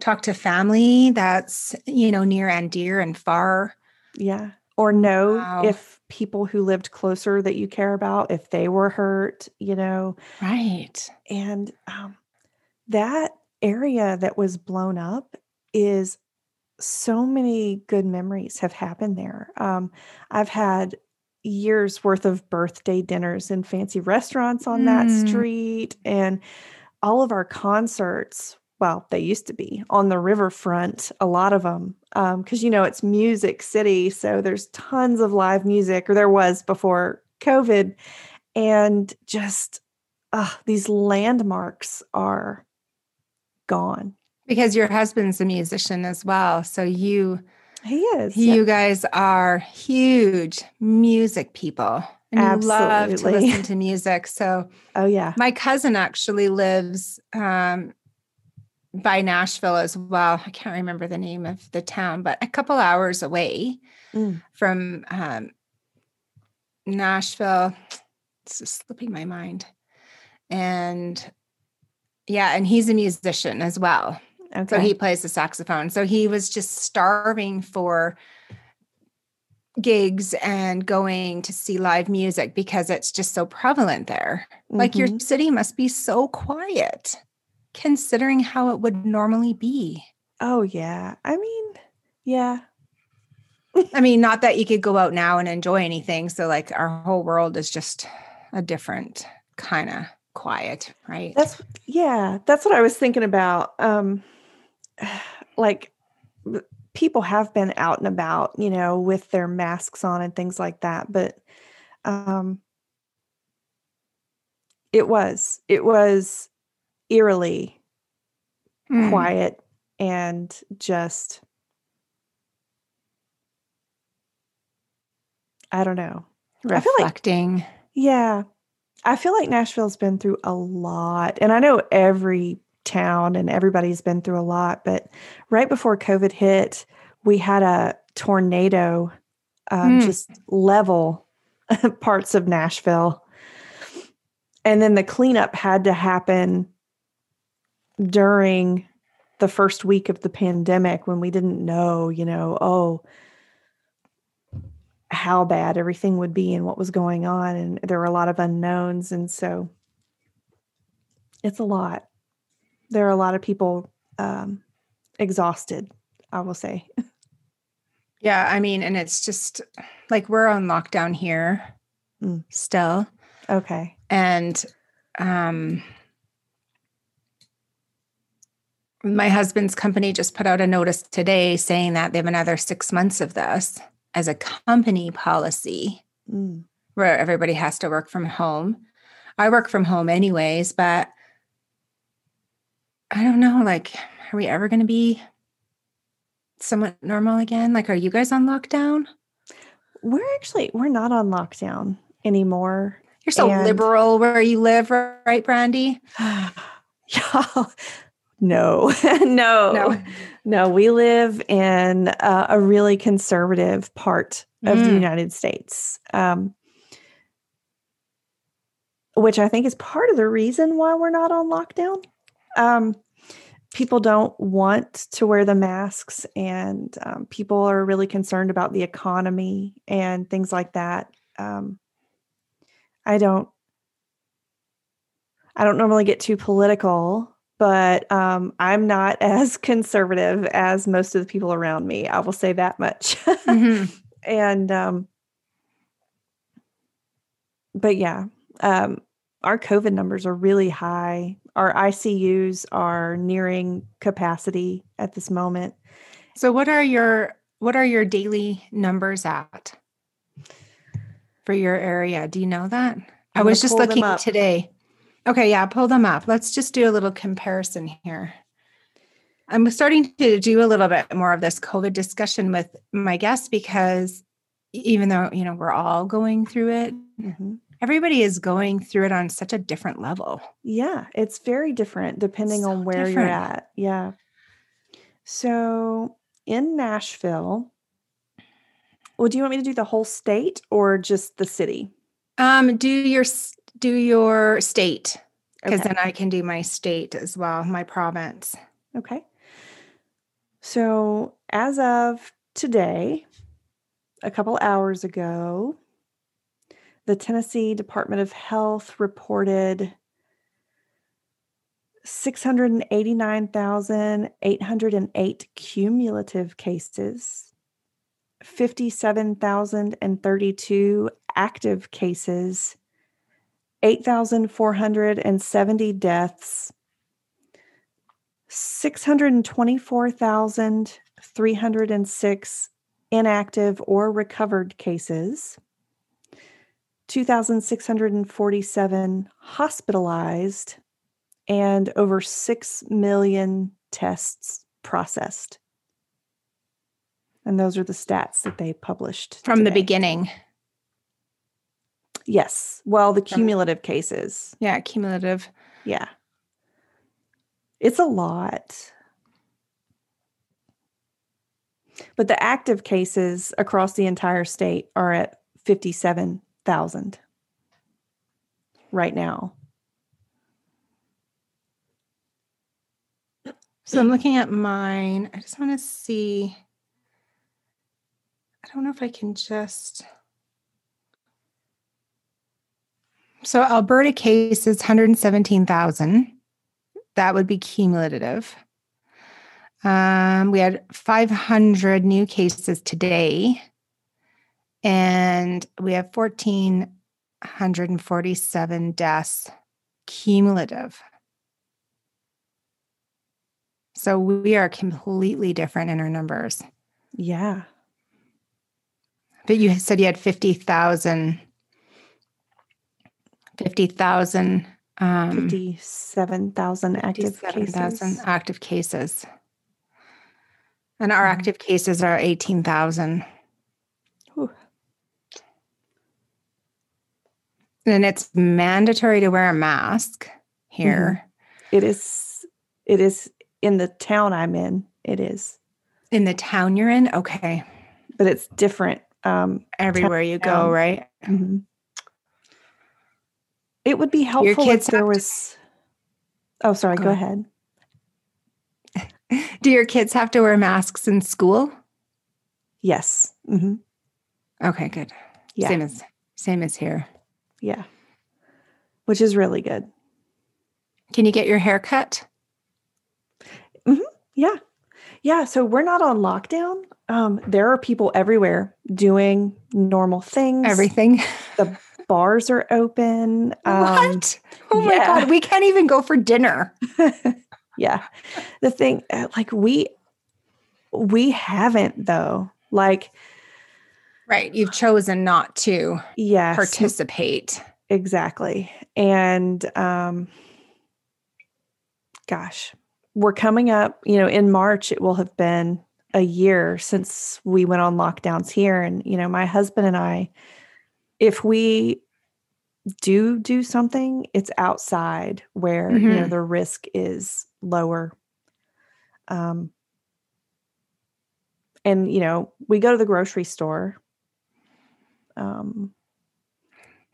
talk to family that's, you know, near and dear and far. Yeah. Or know Wow. if people who lived closer that you care about, if they were hurt, you know, Right. and um, that area that was blown up is so many good memories have happened there. Um, I've had years worth of birthday dinners in fancy restaurants on that Mm. street, and all of our concerts. Well, they used to be on the riverfront, a lot of them, because you know it's Music City, so there's tons of live music, or there was before COVID, and just uh, these landmarks are gone. Because your husband's a musician as well. So you He is. yeah. you guys are huge music people. And you love to listen to music. So Oh yeah. my cousin actually lives um by Nashville as well. I can't remember the name of the town, but a couple hours away Mm. from um, Nashville. It's just slipping my mind. And yeah, and he's a musician as well. Okay. So he plays the saxophone. So he was just starving for gigs and going to see live music because it's just so prevalent there. Like your Mhm. city must be so quiet considering how it would normally be. Oh yeah. I mean, yeah. I mean, not that you could go out now and enjoy anything. So, like, our whole world is just a different kind of quiet, right? That's yeah, that's what I was thinking about. Um like people have been out and about, you know, with their masks on and things like that, but um it was it was eerily Mm. quiet and just I don't know. I feel like- reflecting. Yeah. I feel like Nashville's been through a lot. And I know every town and everybody's been through a lot, but right before COVID hit, we had a tornado um, Hmm. just level parts of Nashville. And then the cleanup had to happen during the first week of the pandemic when we didn't know, you know, oh, how bad everything would be and what was going on. And there were a lot of unknowns. And so it's a lot. There are a lot of people um, exhausted, I will say. Yeah. I mean, and it's just like we're on lockdown here Mm. still. Okay. And um, my husband's company just put out a notice today saying that they have another six months of this as a company policy Mm. where everybody has to work from home. I work from home anyways, but I don't know. Like, are we ever going to be somewhat normal again? Like, are you guys on lockdown? We're actually we're not on lockdown anymore. You're so And- liberal where you live, right, Brandy? yeah. No, no, No. no. We live in uh, a really conservative part of the Mm. United States, um, which I think is part of the reason why we're not on lockdown. Um, people don't want to wear the masks, and um, people are really concerned about the economy and things like that. Um, I don't. I don't normally get too political, but um, I'm not as conservative as most of the people around me. I will say that much. Mhm. and um but yeah um our covid numbers are really high our icus are nearing capacity at this moment So what are your what are your daily numbers at for your area? Do you know that? I I'm was just looking today. Okay, yeah, pull them up. Let's just do a little comparison here. I'm starting to do a little bit more of this COVID discussion with my guests because even though, you know, we're all going through it, Mhm. everybody is going through it on such a different level. yeah it's very different depending So on where different. you're at yeah so in nashville well do you want me to do the whole state or just the city Um, do your do your state because Okay. then I can do my state as well, my province. Okay. So, as of today, a couple hours ago, the Tennessee Department of Health reported 689,808 cumulative cases, 57,032 active cases, 8,470 deaths, 624,306 inactive or recovered cases, 2,647 hospitalized, and over 6 million tests processed. And those are the stats that they published From the beginning. Yes. Well, the cumulative cases. Yeah, cumulative. Yeah. It's a lot. But the active cases across the entire state are at 57,000 right now. So I'm looking at mine. I just want to see. I don't know if I can just. So Alberta case is 117,000. That would be cumulative. Um, we had 500 new cases today, and we have 1,447 deaths cumulative. So we are completely different in our numbers. Yeah. But you said you had 50,000 50,000 um 57,000 active 57,000 cases. active cases. And our Mhm. active cases are 18,000. Whew. And it's mandatory to wear a mask here It is it is in the town I'm in. It is. in the town you're in. Okay. But it's different. Um Everywhere you go, town. right? mhm. It would be helpful kids if there have to- was Oh, sorry, Go go, ahead. Do your kids have to wear masks in school? Yes. hmm Okay, good. Yeah. Same as same as here. Yeah. Which is really good. Can you get your hair cut? Yeah. Yeah. So we're not on lockdown. Um, there are people everywhere doing normal things. Everything. Bars are open. Um, what? Oh my god, we can't even go for dinner. yeah. The thing, uh, like we, we haven't though. Like, Right. You've chosen not to yes, participate. exactly. And, um, gosh, we're coming up, you know, in March, it will have been a year since we went on lockdowns here. And, you know, my husband and I, if we do do something, it's outside where, you know, Mhm. the risk is lower. Um, and, you know, we go to the grocery store. Um,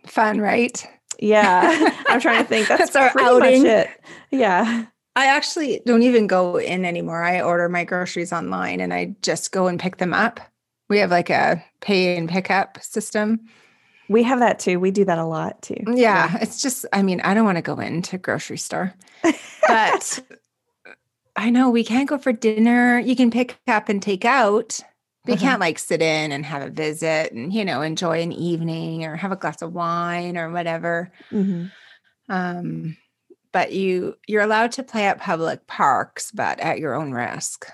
Fun, right? yeah, I'm trying to think. That's, That's our outing. it. Yeah. I actually don't even go in anymore. I order my groceries online and I just go and pick them up. We have like a pay and pick up system. We have that too. We do that a lot too. Yeah, it's just, I mean, I don't want to go into grocery store, but I know we can't go for dinner. You can pick up and take out, but you Uh-huh. can't like sit in and have a visit and, you know, enjoy an evening or have a glass of wine or whatever. Mhm. Um, but you you're allowed to play at public parks, but at your own risk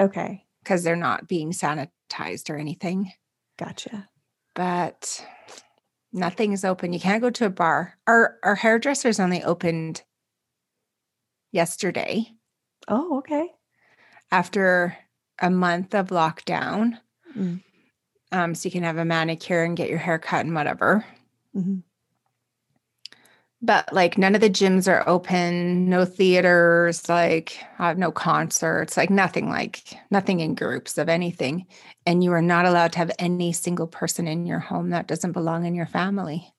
Okay. because they're not being sanitized or anything. Gotcha. But nothing is open. You can't go to a bar. Our our hairdressers only opened yesterday Oh, okay. after a month of lockdown. Mm. Um, so you can have a manicure and get your hair cut and whatever. Mhm. But like none of the gyms are open, no theaters, like uh, no concerts, like nothing like nothing in groups of anything. And you are not allowed to have any single person in your home that doesn't belong in your family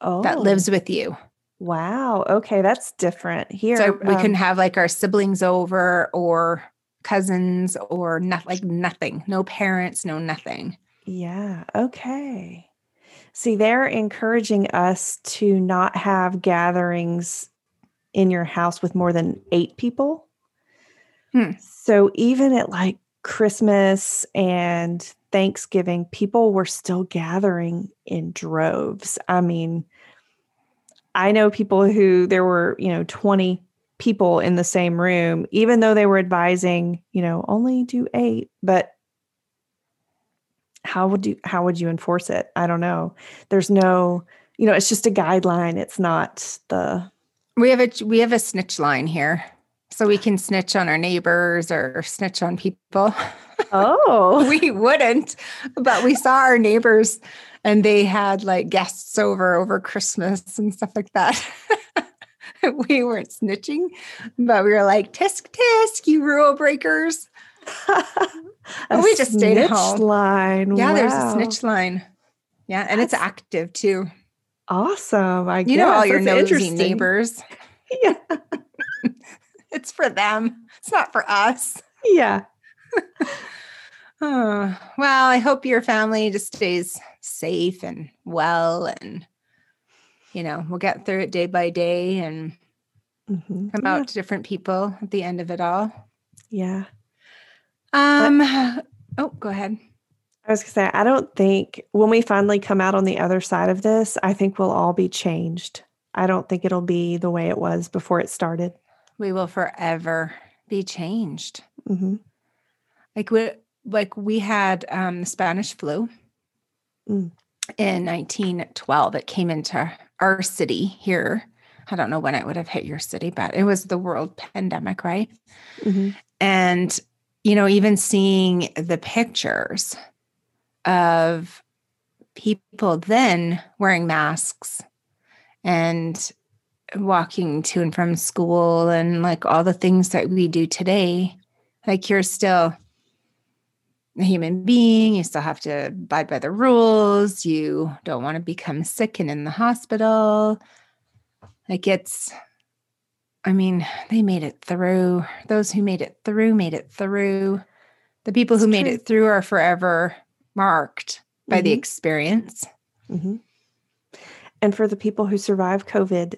Oh, that lives with you. Wow. Okay, that's different here. so we um, can have like our siblings over or cousins or not like nothing, no parents, no nothing. Yeah. Okay. See, they're encouraging us to not have gatherings in your house with more than eight people. Hmm. So even at like Christmas and Thanksgiving, people were still gathering in droves. I mean, I know people who there were, you know, 20 people in the same room, even though they were advising, you know, only do eight, but how would you how would you enforce it? I don't know. There's no, you know, it's just a guideline. It's not the We have a we have a snitch line here. So we can snitch on our neighbors or snitch on people. Oh. we wouldn't, but we saw our neighbors and they had like guests over over Christmas and stuff like that. we weren't snitching, but we were like, tisk tisk, you rule breakers. We just stayed at snitch home. line. Yeah, there's a snitch line. Yeah, and it's active too. Awesome. I You know all your That's nosy neighbors. Yeah. It's for them. It's not for us. Yeah. Oh, well, I hope your family just stays safe and well and you know, we'll get through it day by day and Mhm. come out to different people at the end of it all. Yeah. Um oh, go ahead. I was going to say, I don't think when we finally come out on the other side of this, I think we'll all be changed. I don't think it'll be the way it was before it started. We will forever be changed. hmm Like we like we had um the Spanish flu Mm. in 1912. It came into our city here. I don't know when it would have hit your city, but it was the world pandemic, right? hmm And you know, even seeing the pictures of people then wearing masks and walking to and from school and like all the things that we do today, like you're still a human being. You still have to abide by the rules. You don't want to become sick and in the hospital. Like it's, I mean, they made it through. Those who made it through made it through. The people who It's made true. it through are forever marked by the Mhm. experience. hmm And for the people who survive COVID,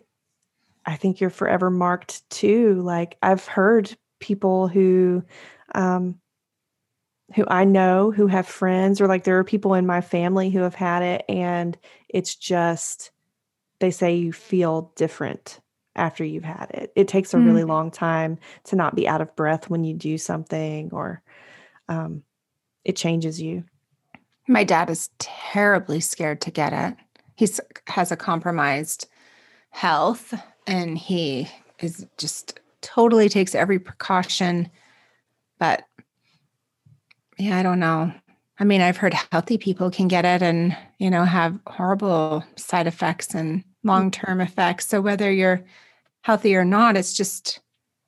I think you're forever marked too. Like I've heard people who, um, who I know who have friends, or like there are people in my family who have had it, and it's just they say you feel different after you've had it. It takes a Mm. really long time to not be out of breath when you do something, or um, it changes you. My dad is terribly scared to get it. He's has a compromised health and he is just totally takes every precaution. But yeah, I don't know. I mean, I've heard healthy people can get it and, you know, have horrible side effects and long-term effects. So whether you're healthy or not, it's just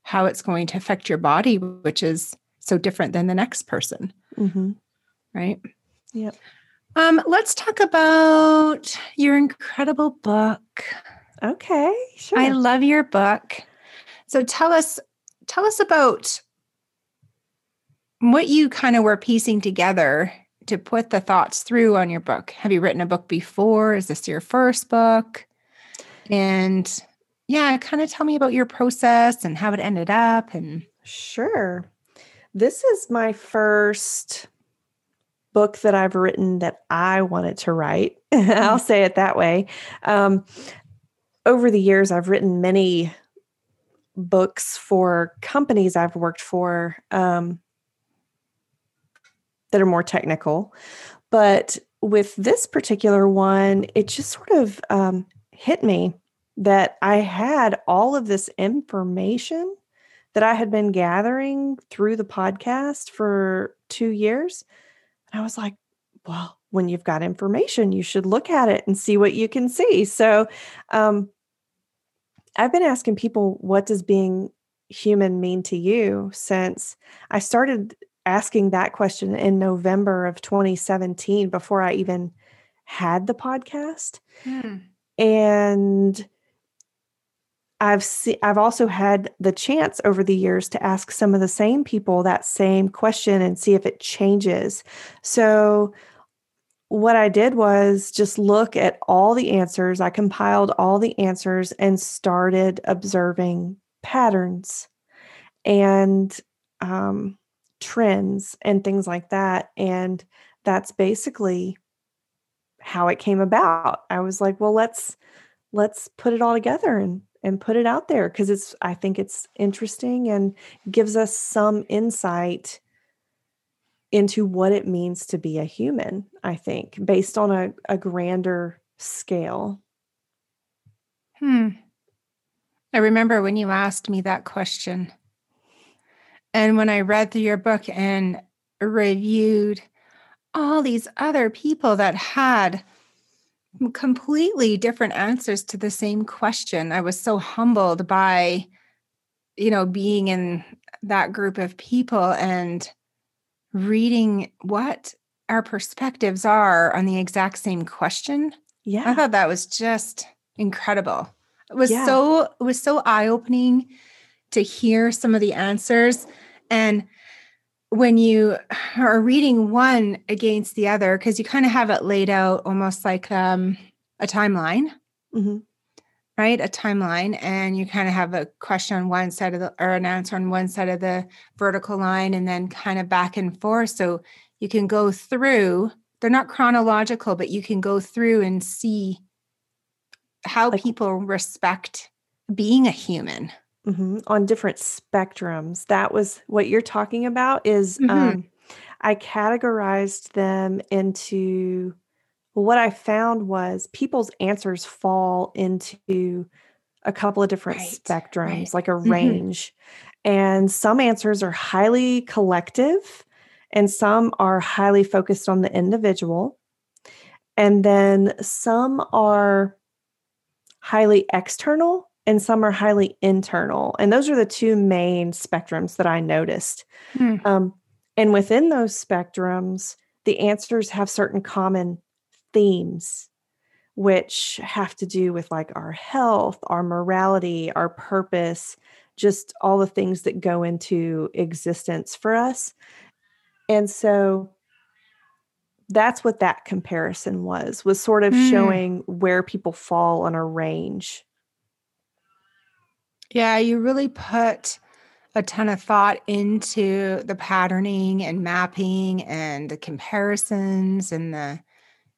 how it's going to affect your body, which is so different than the next person, hmm right? Yep. Um, let's talk about your incredible book. Okay, sure. I love your book. So tell us tell us about what you kind of were piecing together to put the thoughts through on your book. Have you written a book before? Is this your first book? And yeah, kind of tell me about your process and how it ended up and Sure. This is my first book that I've written that I wanted to write. I'll say it that way. Um, over the years, I've written many books for companies I've worked for um, that are more technical. But with this particular one, it just sort of um, hit me that I had all of this information that I had been gathering through the podcast for two years. And I was like, well, when you've got information, you should look at it and see what you can see. So um, I've been asking people, what does being human mean to you since I started asking that question in November of 2017 before I even had the podcast and I've se- I've also had the chance over the years to ask some of the same people that same question and see if it changes. So what I did was just look at all the answers. I compiled all the answers and started observing patterns and um, trends and things like that. And that's basically how it came about. I was like, well, let's let's put it all together and and put it out there because it's I think it's interesting and gives us some insight into what it means to be a human, I think, based on a, a grander scale. Hmm. I remember when you asked me that question. And when I read through your book and reviewed all these other people that had completely different answers to the same question. I was so humbled by, you know, being in that group of people and reading what our perspectives are on the exact same question. Yeah. I thought that was just incredible. It was Yeah. so it was so eye-opening to hear some of the answers and when you are reading one against the other because you kind of have it laid out almost like um, a timeline. Mhm. right? A timeline and you kind of have a question on one side of the or an answer on one side of the vertical line and then kind of back and forth. So you can go through they're not chronological but you can go through and see how Like- people respect being a human Mhm. on different spectrums. That was what you're talking about is Mhm. um I categorized them into what I found was people's answers fall into a couple of different Right, spectrums, right. like a Mhm. range. And some answers are highly collective and some are highly focused on the individual. And then some are highly external and some are highly internal. And those are the two main spectrums that I noticed. Hmm. Um, and within those spectrums, the answers have certain common themes, which have to do with like our health, our morality, our purpose, just all the things that go into existence for us. And so that's what that comparison was was sort of Mm. showing where people fall on a range Yeah, you really put a ton of thought into the patterning and mapping and the comparisons and the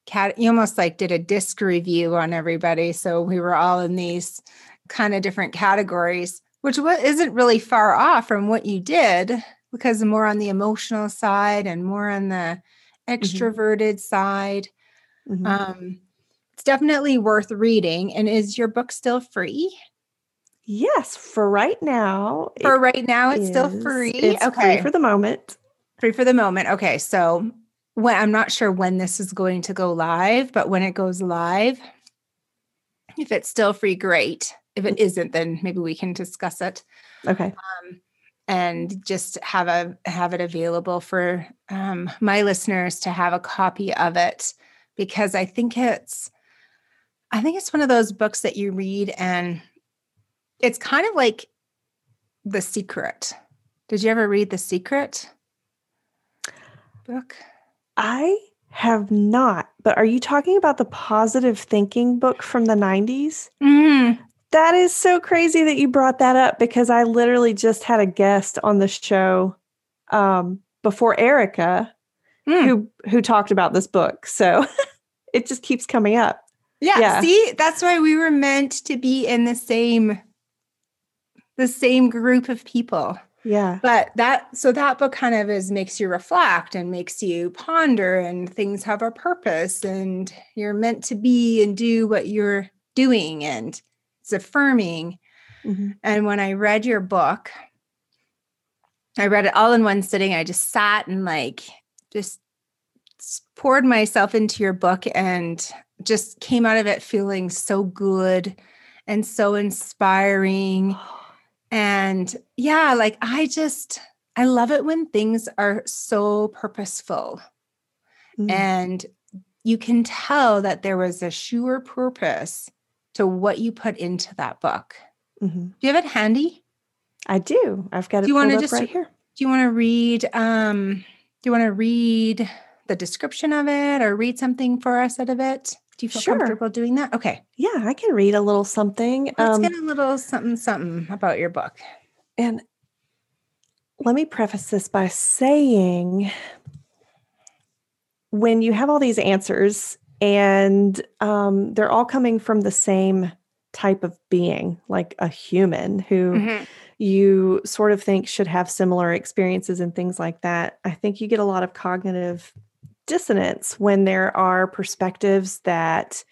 cat. You almost like did a disc review on everybody. So we were all in these kind of different categories, which isn't really far off from what you did because more on the emotional side and more on the extroverted side. Mhm. Um, it's definitely worth reading. And is your book still free? Yes for right now For right now, it's still free. it's okay, free for the moment free for the moment. Okay, so when I'm not sure when this is going to go live, but when it goes live, if it's still free, great. If it isn't, then maybe we can discuss it okay um, and just have a have it available for um, my listeners to have a copy of it because I think it's I think it's one of those books that you read and it's kind of like The Secret. Did you ever read The Secret book? i have not but are you talking about the positive thinking book from the 90s Mm, That is so crazy that you brought that up because I literally just had a guest on the show um, before Erica Mm. who who talked about this book. So it just keeps coming up. yeah, Yeah. see, that's why we were meant to be in the same the same group of people. Yeah. but that so that book kind of is makes you reflect and makes you ponder and things have a purpose and you're meant to be and do what you're doing and it's affirming Mhm. and when i read your book i read it all in one sitting i just sat and like just poured myself into your book and just came out of it feeling so good and so inspiring and yeah, like I just, I love it when things are so purposeful Mm. and you can tell that there was a sure purpose to what you put into that book. Mhm. Do you have it handy? I do. I've got it Do you wanna pulled up just- right here. Do you want to read um do you want to read the description of it or read something for us out of it? Do you feel Sure. comfortable doing that? Okay. Yeah, I can read a little something. Let's Um, get a little something something about your book. and let me preface this by saying when you have all these answers and um, they're all coming from the same type of being, like a human who Mhm. you sort of think should have similar experiences and things like that, I think you get a lot of cognitive dissonance when there are perspectives that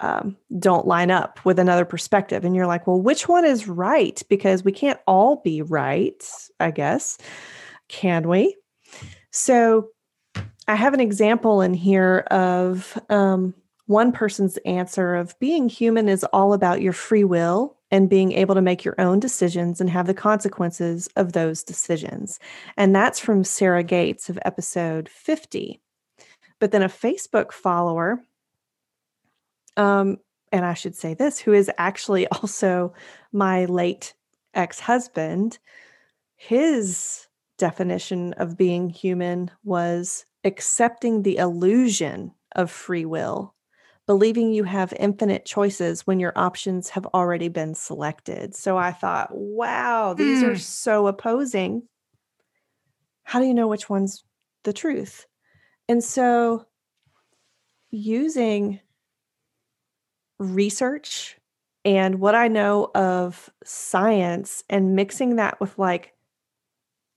um, don't line up with another perspective. And you're like, well, which one is right? Because we can't all be right, I guess. Can we? So I have an example in here of um, one person's answer of being human is all about your free will and being able to make your own decisions and have the consequences of those decisions. And that's from Sarah Gates of episode 50. But then a Facebook follower, um, and I should say this, who is actually also my late ex husband, his definition of being human was accepting the illusion of free will believing you have infinite choices when your options have already been selected. So I thought, wow, these mm. are hmm. so opposing. How do you know which one's the truth? And so using research and what I know of science and mixing that with like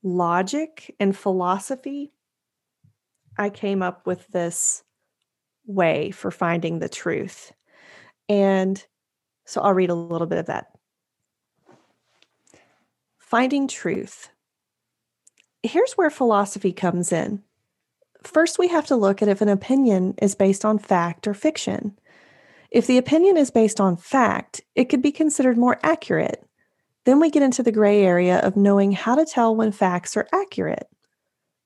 logic and philosophy, I came up with this way for finding the truth. And so I'll read a little bit of that. Finding truth. Here's where philosophy comes in. First, we have to look at if an opinion is based on fact or fiction. If the opinion is based on fact, it could be considered more accurate. Then we get into the gray area of knowing how to tell when facts are accurate.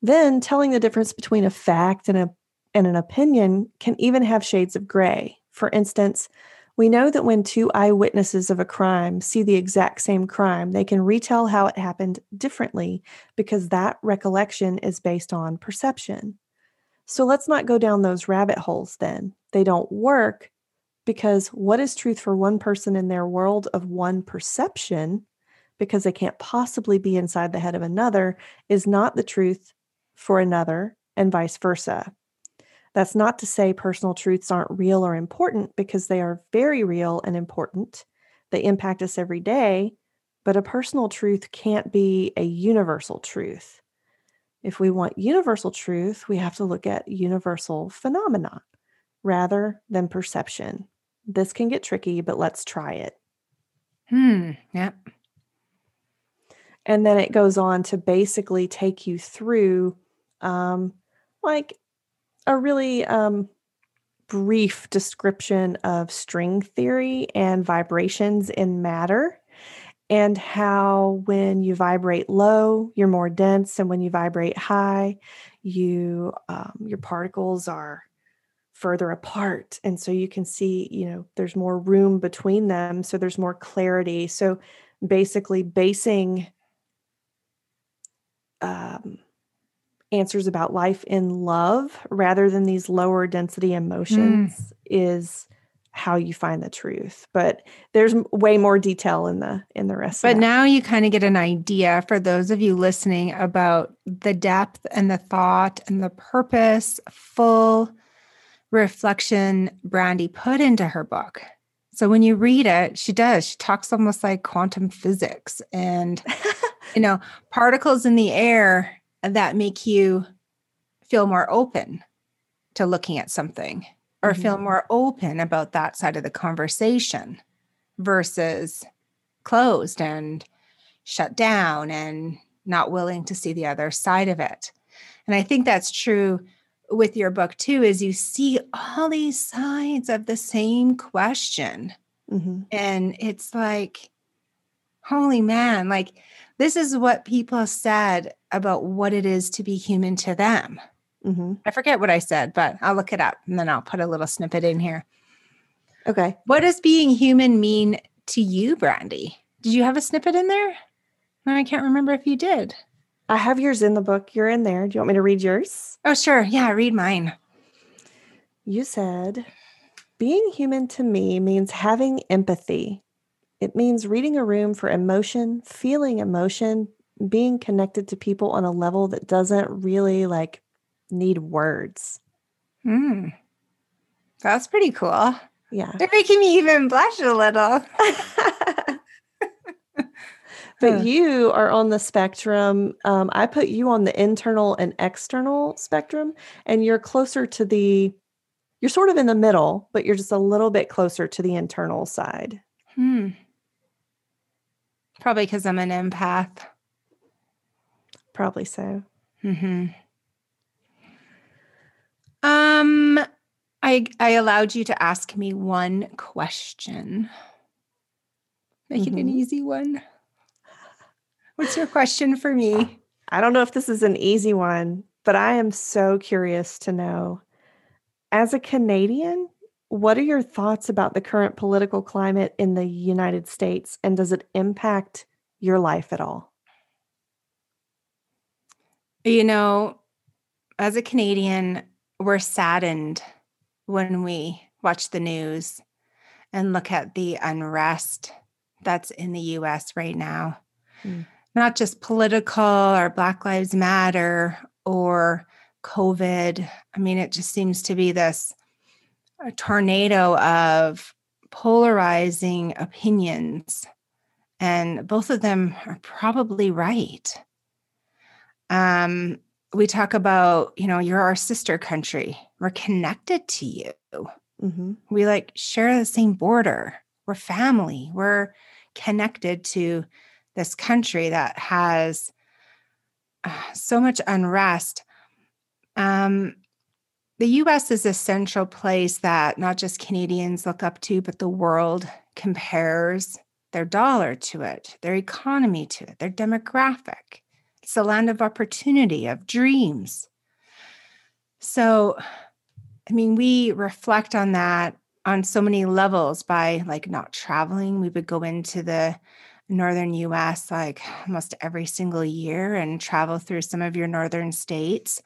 Then, telling the difference between a fact and a and an opinion can even have shades of gray. For instance, we know that when two eyewitnesses of a crime see the exact same crime, they can retell how it happened differently because that recollection is based on perception. So let's not go down those rabbit holes then. They don't work because what is truth for one person in their world of one perception, because they can't possibly be inside the head of another, is not the truth for another, and vice versa. That's not to say personal truths aren't real or important because they are very real and important. They impact us every day, but a personal truth can't be a universal truth. If we want universal truth, we have to look at universal phenomena rather than perception. This can get tricky, but let's try it. Hmm. Yep. And then it goes on to basically take you through um, like a really um, brief description of string theory and vibrations in matter and how when you vibrate low you're more dense and when you vibrate high you um, your particles are further apart and so you can see you know there's more room between them so there's more clarity so basically basing um, answers about life in love rather than these lower density emotions mm. is how you find the truth but there's way more detail in the in the rest but now you kind of get an idea for those of you listening about the depth and the thought and the purpose full reflection brandy put into her book. So when you read it she does she talks almost like quantum physics and you know particles in the air that make you feel more open to looking at something or mm-hmm. feel more open about that side of the conversation versus closed and shut down and not willing to see the other side of it. And I think that's true with your book too is you see all these sides of the same question. Mm-hmm. And it's like holy man, like this is what people said about what it is to be human to them. Mm-hmm. I forget what I said, but I'll look it up and then I'll put a little snippet in here. Okay. What does being human mean to you, Brandy? Did you have a snippet in there? I can't remember if you did. I have yours in the book. You're in there. Do you want me to read yours? Oh, sure. Yeah, read mine. You said, being human to me means having empathy, it means reading a room for emotion, feeling emotion, being connected to people on a level that doesn't really like need words. Hmm. That's pretty cool. Yeah. They're making me even blush a little. but you are on the spectrum. Um, I put you on the internal and external spectrum, and you're closer to the, you're sort of in the middle, but you're just a little bit closer to the internal side. Hmm. Probably because I'm an empath. Probably so. Hmm. Um, I I allowed you to ask me one question. Make it an Mhm. easy one. What's your question for me? I don't know if this is an easy one, but I am so curious to know as a Canadian, what are your thoughts about the current political climate in the United States and does it impact your life at all? You know, as a Canadian, we're saddened when we watch the news and look at the unrest that's in the US right now. Mm. Not just political or Black Lives Matter or COVID. I mean, it just seems to be this tornado of polarizing opinions. And both of them are probably right. Um, we talk about, you know, you're our sister country. We're connected to you. Mm-hmm. We like share the same border. We're family. We're connected to this country that has uh, so much unrest. Um, the US is a central place that not just Canadians look up to, but the world compares their dollar to it, their economy to it, their demographic. It's the land of opportunity, of dreams. So, I mean, we reflect on that on so many levels by like not traveling. We would go into the northern US like almost every single year and travel through some of your northern states.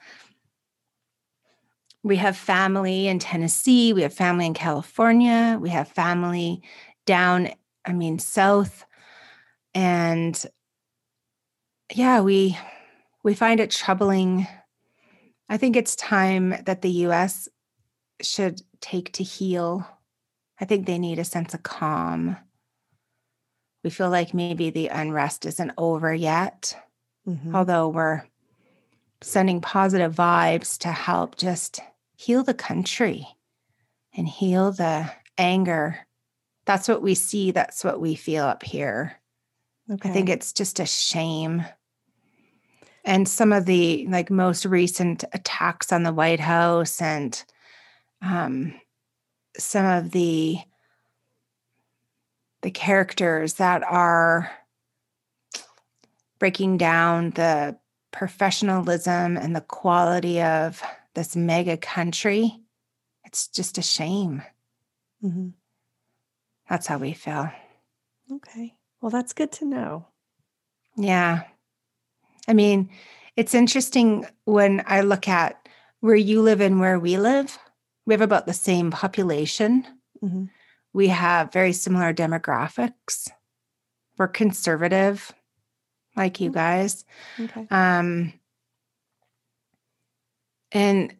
We have family in Tennessee, we have family in California, we have family down, I mean, south. And yeah, we we find it troubling. I think it's time that the US should take to heal. I think they need a sense of calm. We feel like maybe the unrest isn't over yet, Mm-hmm. although we're sending positive vibes to help just heal the country and heal the anger. That's what we see, that's what we feel up here. Okay. I think it's just a shame. And some of the like most recent attacks on the White House and um, some of the the characters that are breaking down the professionalism and the quality of this mega country. It's just a shame. hmm That's how we feel. Okay. Well, that's good to know. Yeah. I mean, it's interesting when I look at where you live and where we live. We have about the same population. hmm We have very similar demographics. We're conservative, like you guys. Okay. Um, and,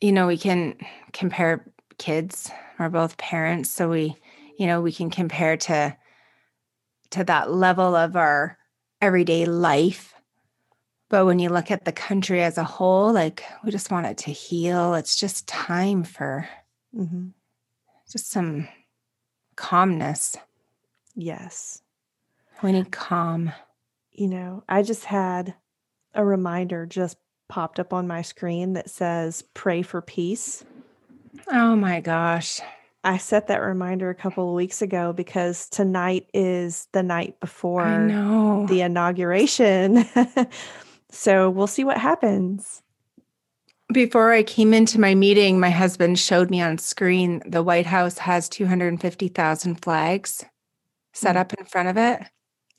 you know, we can compare kids. We're both parents. So we, you know, we can compare to to that level of our everyday life. But when you look at the country as a whole, like we just want it to heal. It's just time for hmm just some calmness. Yes. We need calm. You know, I just had a reminder just popped up on my screen that says pray for peace. Oh my gosh. I set that reminder a couple of weeks ago because tonight is the night before the inauguration. so we'll see what happens. Before I came into my meeting, my husband showed me on screen the White House has 250,000 flags set Mm. up in front of it.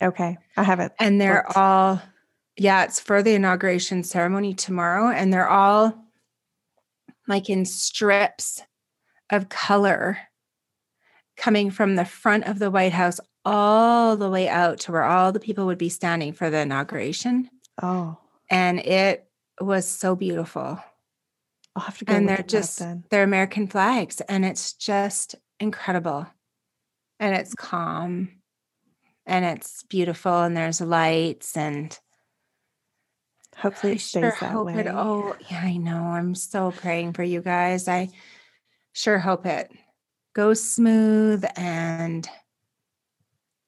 Okay. I haven't. And they're looked. all, yeah, it's for the inauguration ceremony tomorrow. And they're all like in strips of color coming from the front of the White House all the way out to where all the people would be standing for the inauguration. Oh, And it was so beautiful. I'll have to go and they're just then. they're American flags, and it's just incredible, and it's calm, and it's beautiful, and there's lights, and Hopefully I it stays sure that hope way. it. Oh, yeah, I know. I'm so praying for you guys. I sure hope it goes smooth and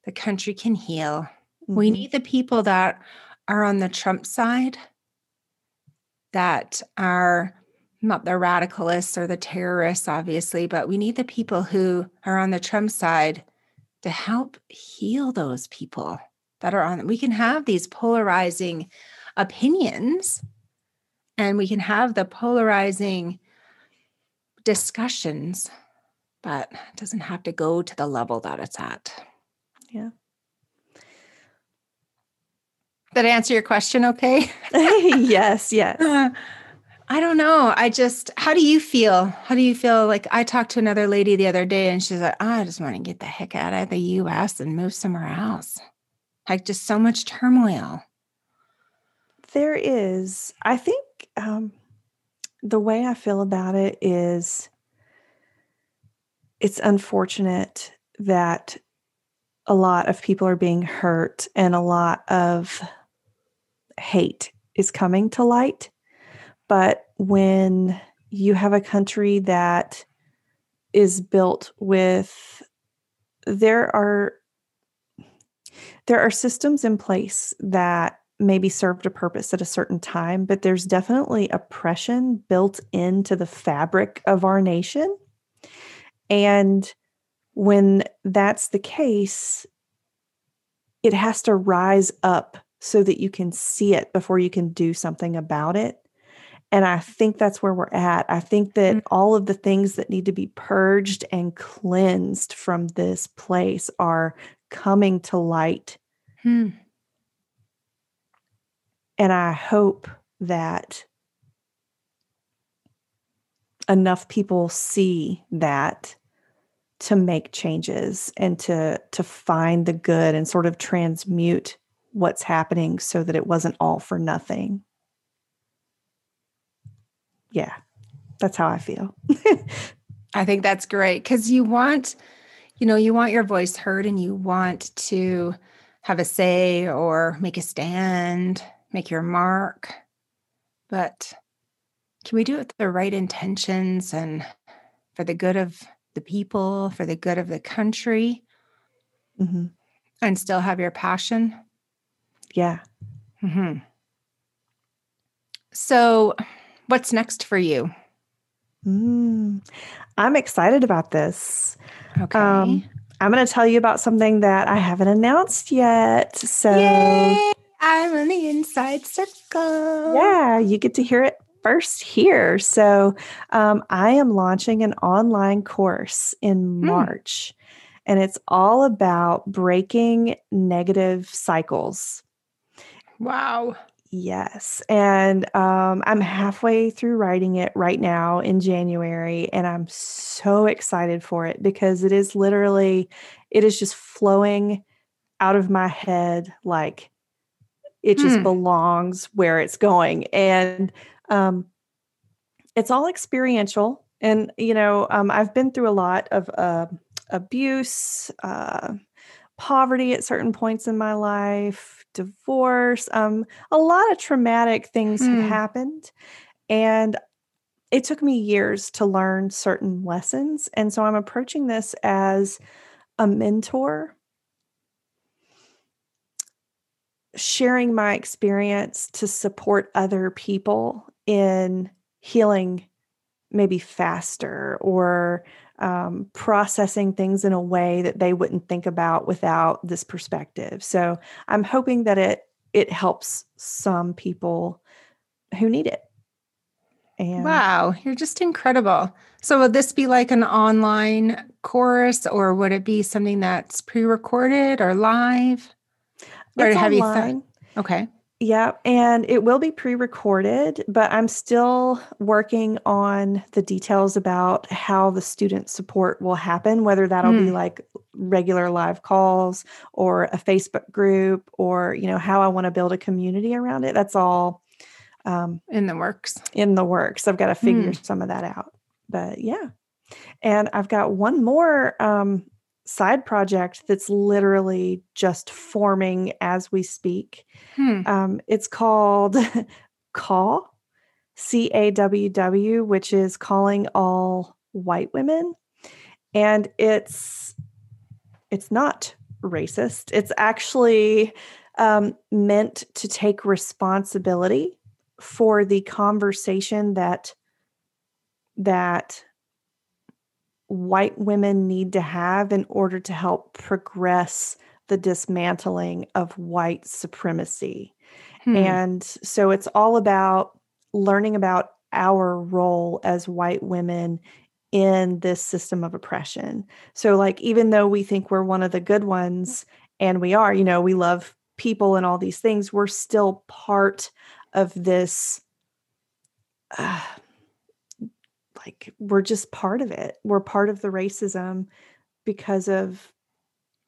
the country can heal. We Mhm. need the people that are on the Trump side that are not the radicalists or the terrorists, obviously, but we need the people who are on the Trump side to help heal those people that are on. We can have these polarizing opinions and we can have the polarizing discussions, but it doesn't have to go to the level that it's at. Yeah. I answer your question okay? yes, yes. Uh, I don't know. I just, how do you feel? How do you feel? Like, I talked to another lady the other day and she's like, oh, I just want to get the heck out of the US and move somewhere else. Like, just so much turmoil. There is. I think um, the way I feel about it is it's unfortunate that a lot of people are being hurt and a lot of hate is coming to light. But when you have a country that is built with there are there are systems in place that maybe served a purpose at a certain time, but there's definitely oppression built into the fabric of our nation. And when that's the case, it has to rise up so that you can see it before you can do something about it. And I think that's where we're at. I think that mm-hmm. all of the things that need to be purged and cleansed from this place are coming to light. Hmm. And I hope that enough people see that to make changes and to to find the good and sort of transmute what's happening so that it wasn't all for nothing. Yeah. That's how I feel. I think that's great cuz you want you know, you want your voice heard and you want to have a say or make a stand make your mark. But can we do it with the right intentions and for the good of the people, for the good of the country, mm-hmm. and still have your passion? Yeah. Mm-hmm. So, what's next for you? Mm, I'm excited about this. Okay. Um, I'm going to tell you about something that I haven't announced yet. So, Yay! I'm on the inside circle. Yeah, you get to hear it first here. So, um, I am launching an online course in hmm. March, and it's all about breaking negative cycles. Wow. Yes. And um, I'm halfway through writing it right now in January. And I'm so excited for it because it is literally, it is just flowing out of my head like it just hmm. belongs where it's going. And um, it's all experiential. And, you know, um, I've been through a lot of uh, abuse, uh, poverty at certain points in my life, divorce. Um, a lot of traumatic things have hmm. happened. And it took me years to learn certain lessons. And so I'm approaching this as a mentor sharing my experience to support other people in healing maybe faster or um, processing things in a way that they wouldn't think about without this perspective. So I'm hoping that it it helps some people who need it. And wow, you're just incredible. So would this be like an online course or would it be something that's pre-recorded or live? Or have online. you thought? Okay. Yeah, and it will be pre recorded, but I'm still working on the details about how the student support will happen, whether that'll mm. be hmm. like regular live calls or a Facebook group or, you know, how I want to build a community around it. That's all um, in the works. In the works. I've got to figure mm. some of that out. But yeah. And I've got one more um, side project that's literally just forming as we speak. Hmm. Um, it's called Call, C A W W, which is calling all white women, and it's it's not racist. It's actually um, meant to take responsibility for the conversation that that white women need to have in order to help progress the dismantling of white supremacy. Hmm. And so it's all about learning about our role as white women in this system of oppression. So, like, even though we think we're one of the good ones, and we are, you know, we love people and all these things, we're still part of this. Uh, like, we're just part of it. We're part of the racism because of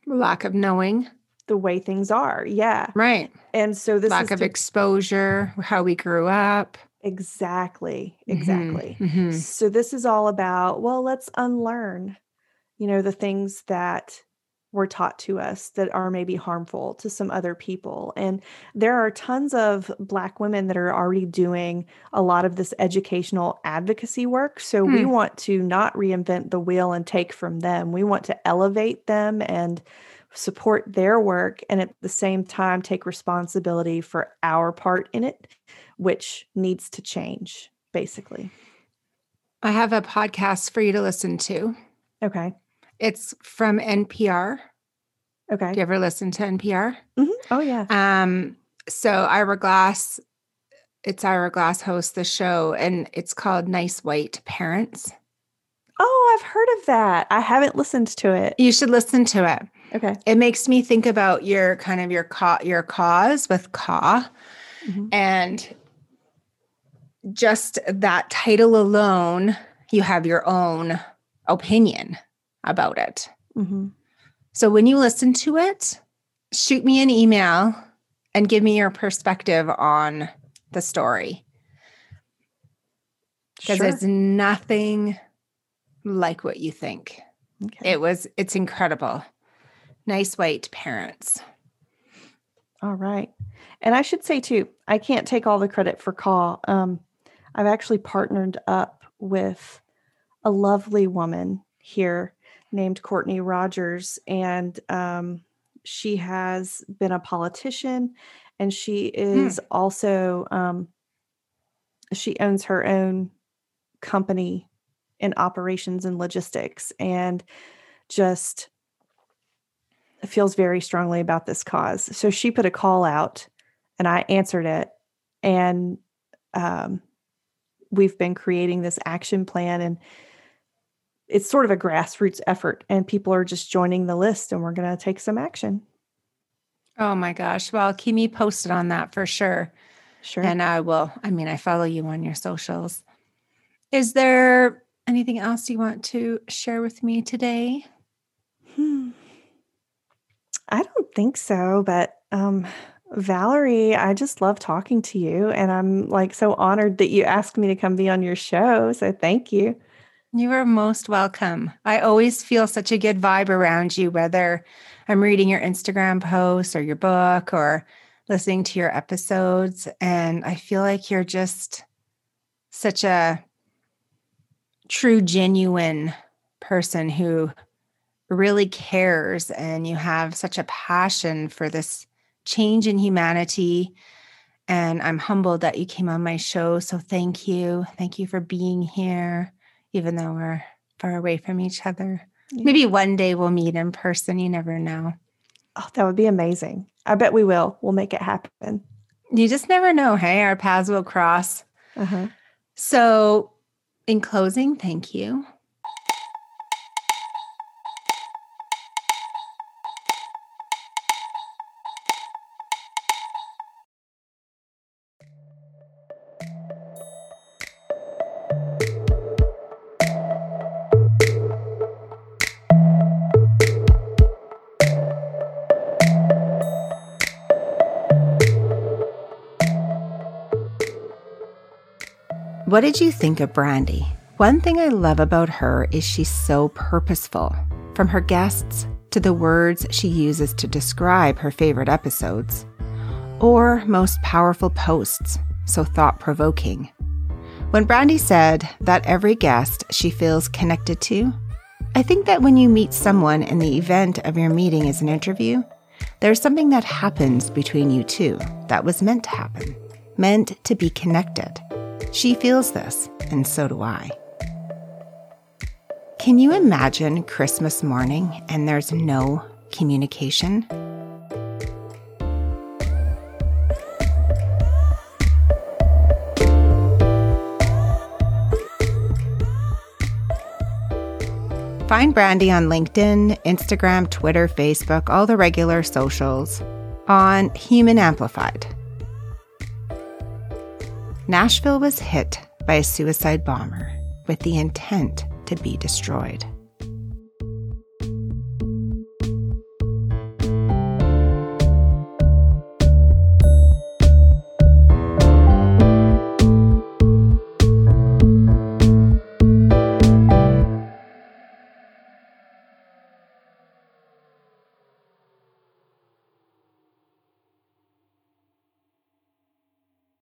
lack of knowing. the way things are. Yeah. Right. And so this lack of to- exposure, how we grew up. exactly, Mhm, exactly. mhm. So this is all about, well, let's unlearn, you know, the things that were taught to us that are maybe harmful to some other people. And there are tons of black women that are already doing a lot of this educational advocacy work. So we Hmm. want to not reinvent the wheel and take from them. We want to elevate them and support their work and at the same time take responsibility for our part in it, which needs to change basically. I have a podcast for you to listen to. Okay. It's from NPR. Okay. Do you ever listen to NPR? Mhm. Oh yeah. Um, so Ira Glass, it's Ira Glass hosts the show, and it's called Nice White Parents. Oh, I've heard of that. I haven't listened to it. You should listen to it. Okay. It makes me think about your kind of your ca- your cause with CAWW, Mhm. and just that title alone, you have your own opinion about it. hmm So when you listen to it, shoot me an email and give me your perspective on the story because Sure. it's nothing like what you think. Okay. It was it's incredible. Nice white parents. All right. And I should say too, I can't take all the credit for CAWW. Um, I've actually partnered up with a lovely woman here named Courtney Rogers, and um, she has been a politician, and she is also um, she owns her own company in operations and logistics, and just feels very strongly about this cause. So she put a call out and I answered it. And um, we've been creating this action plan and it's sort of a grassroots effort and people are just joining the list and we're going to take some action. Oh my gosh. Well, keep me posted on that for sure. Sure. And I will, I mean, I follow you on your socials. Is there anything else you want to share with me today? Hmm. I don't think so, but um Valerie, I just love talking to you and I'm like so honored that you asked me to come be on your show. So thank you. You are most welcome. I always feel such a good vibe around you, whether I'm reading your Instagram posts or your book or listening to your episodes. And I feel like you're just such a true, genuine person who really cares and you have such a passion for this change in humanity. And I'm humbled that you came on my show. So thank you. Thank you for being here, even though we're far away from each other. Yeah. Maybe one day we'll meet in person. You never know. Oh, that would be amazing. I bet we will. We'll make it happen. You just never know. Hey, our paths will cross. Uh-huh. So, in closing, thank you. What did you think of Brandy? One thing I love about her is she's so purposeful. From her guests to the words she uses to describe her favorite episodes, or most powerful posts, so thought provoking. When Brandy said that every guest she feels connected to, I think that when you meet someone and the event of your meeting is an interview, there's something that happens between you two that was meant to happen, meant to be connected. She feels this, and so do I. Can you imagine Christmas morning and there's no communication? Find Brandy on LinkedIn, Instagram, Twitter, Facebook, all the regular socials on Human Amplified. Nashville was hit by a suicide bomber with the intent to be destroyed.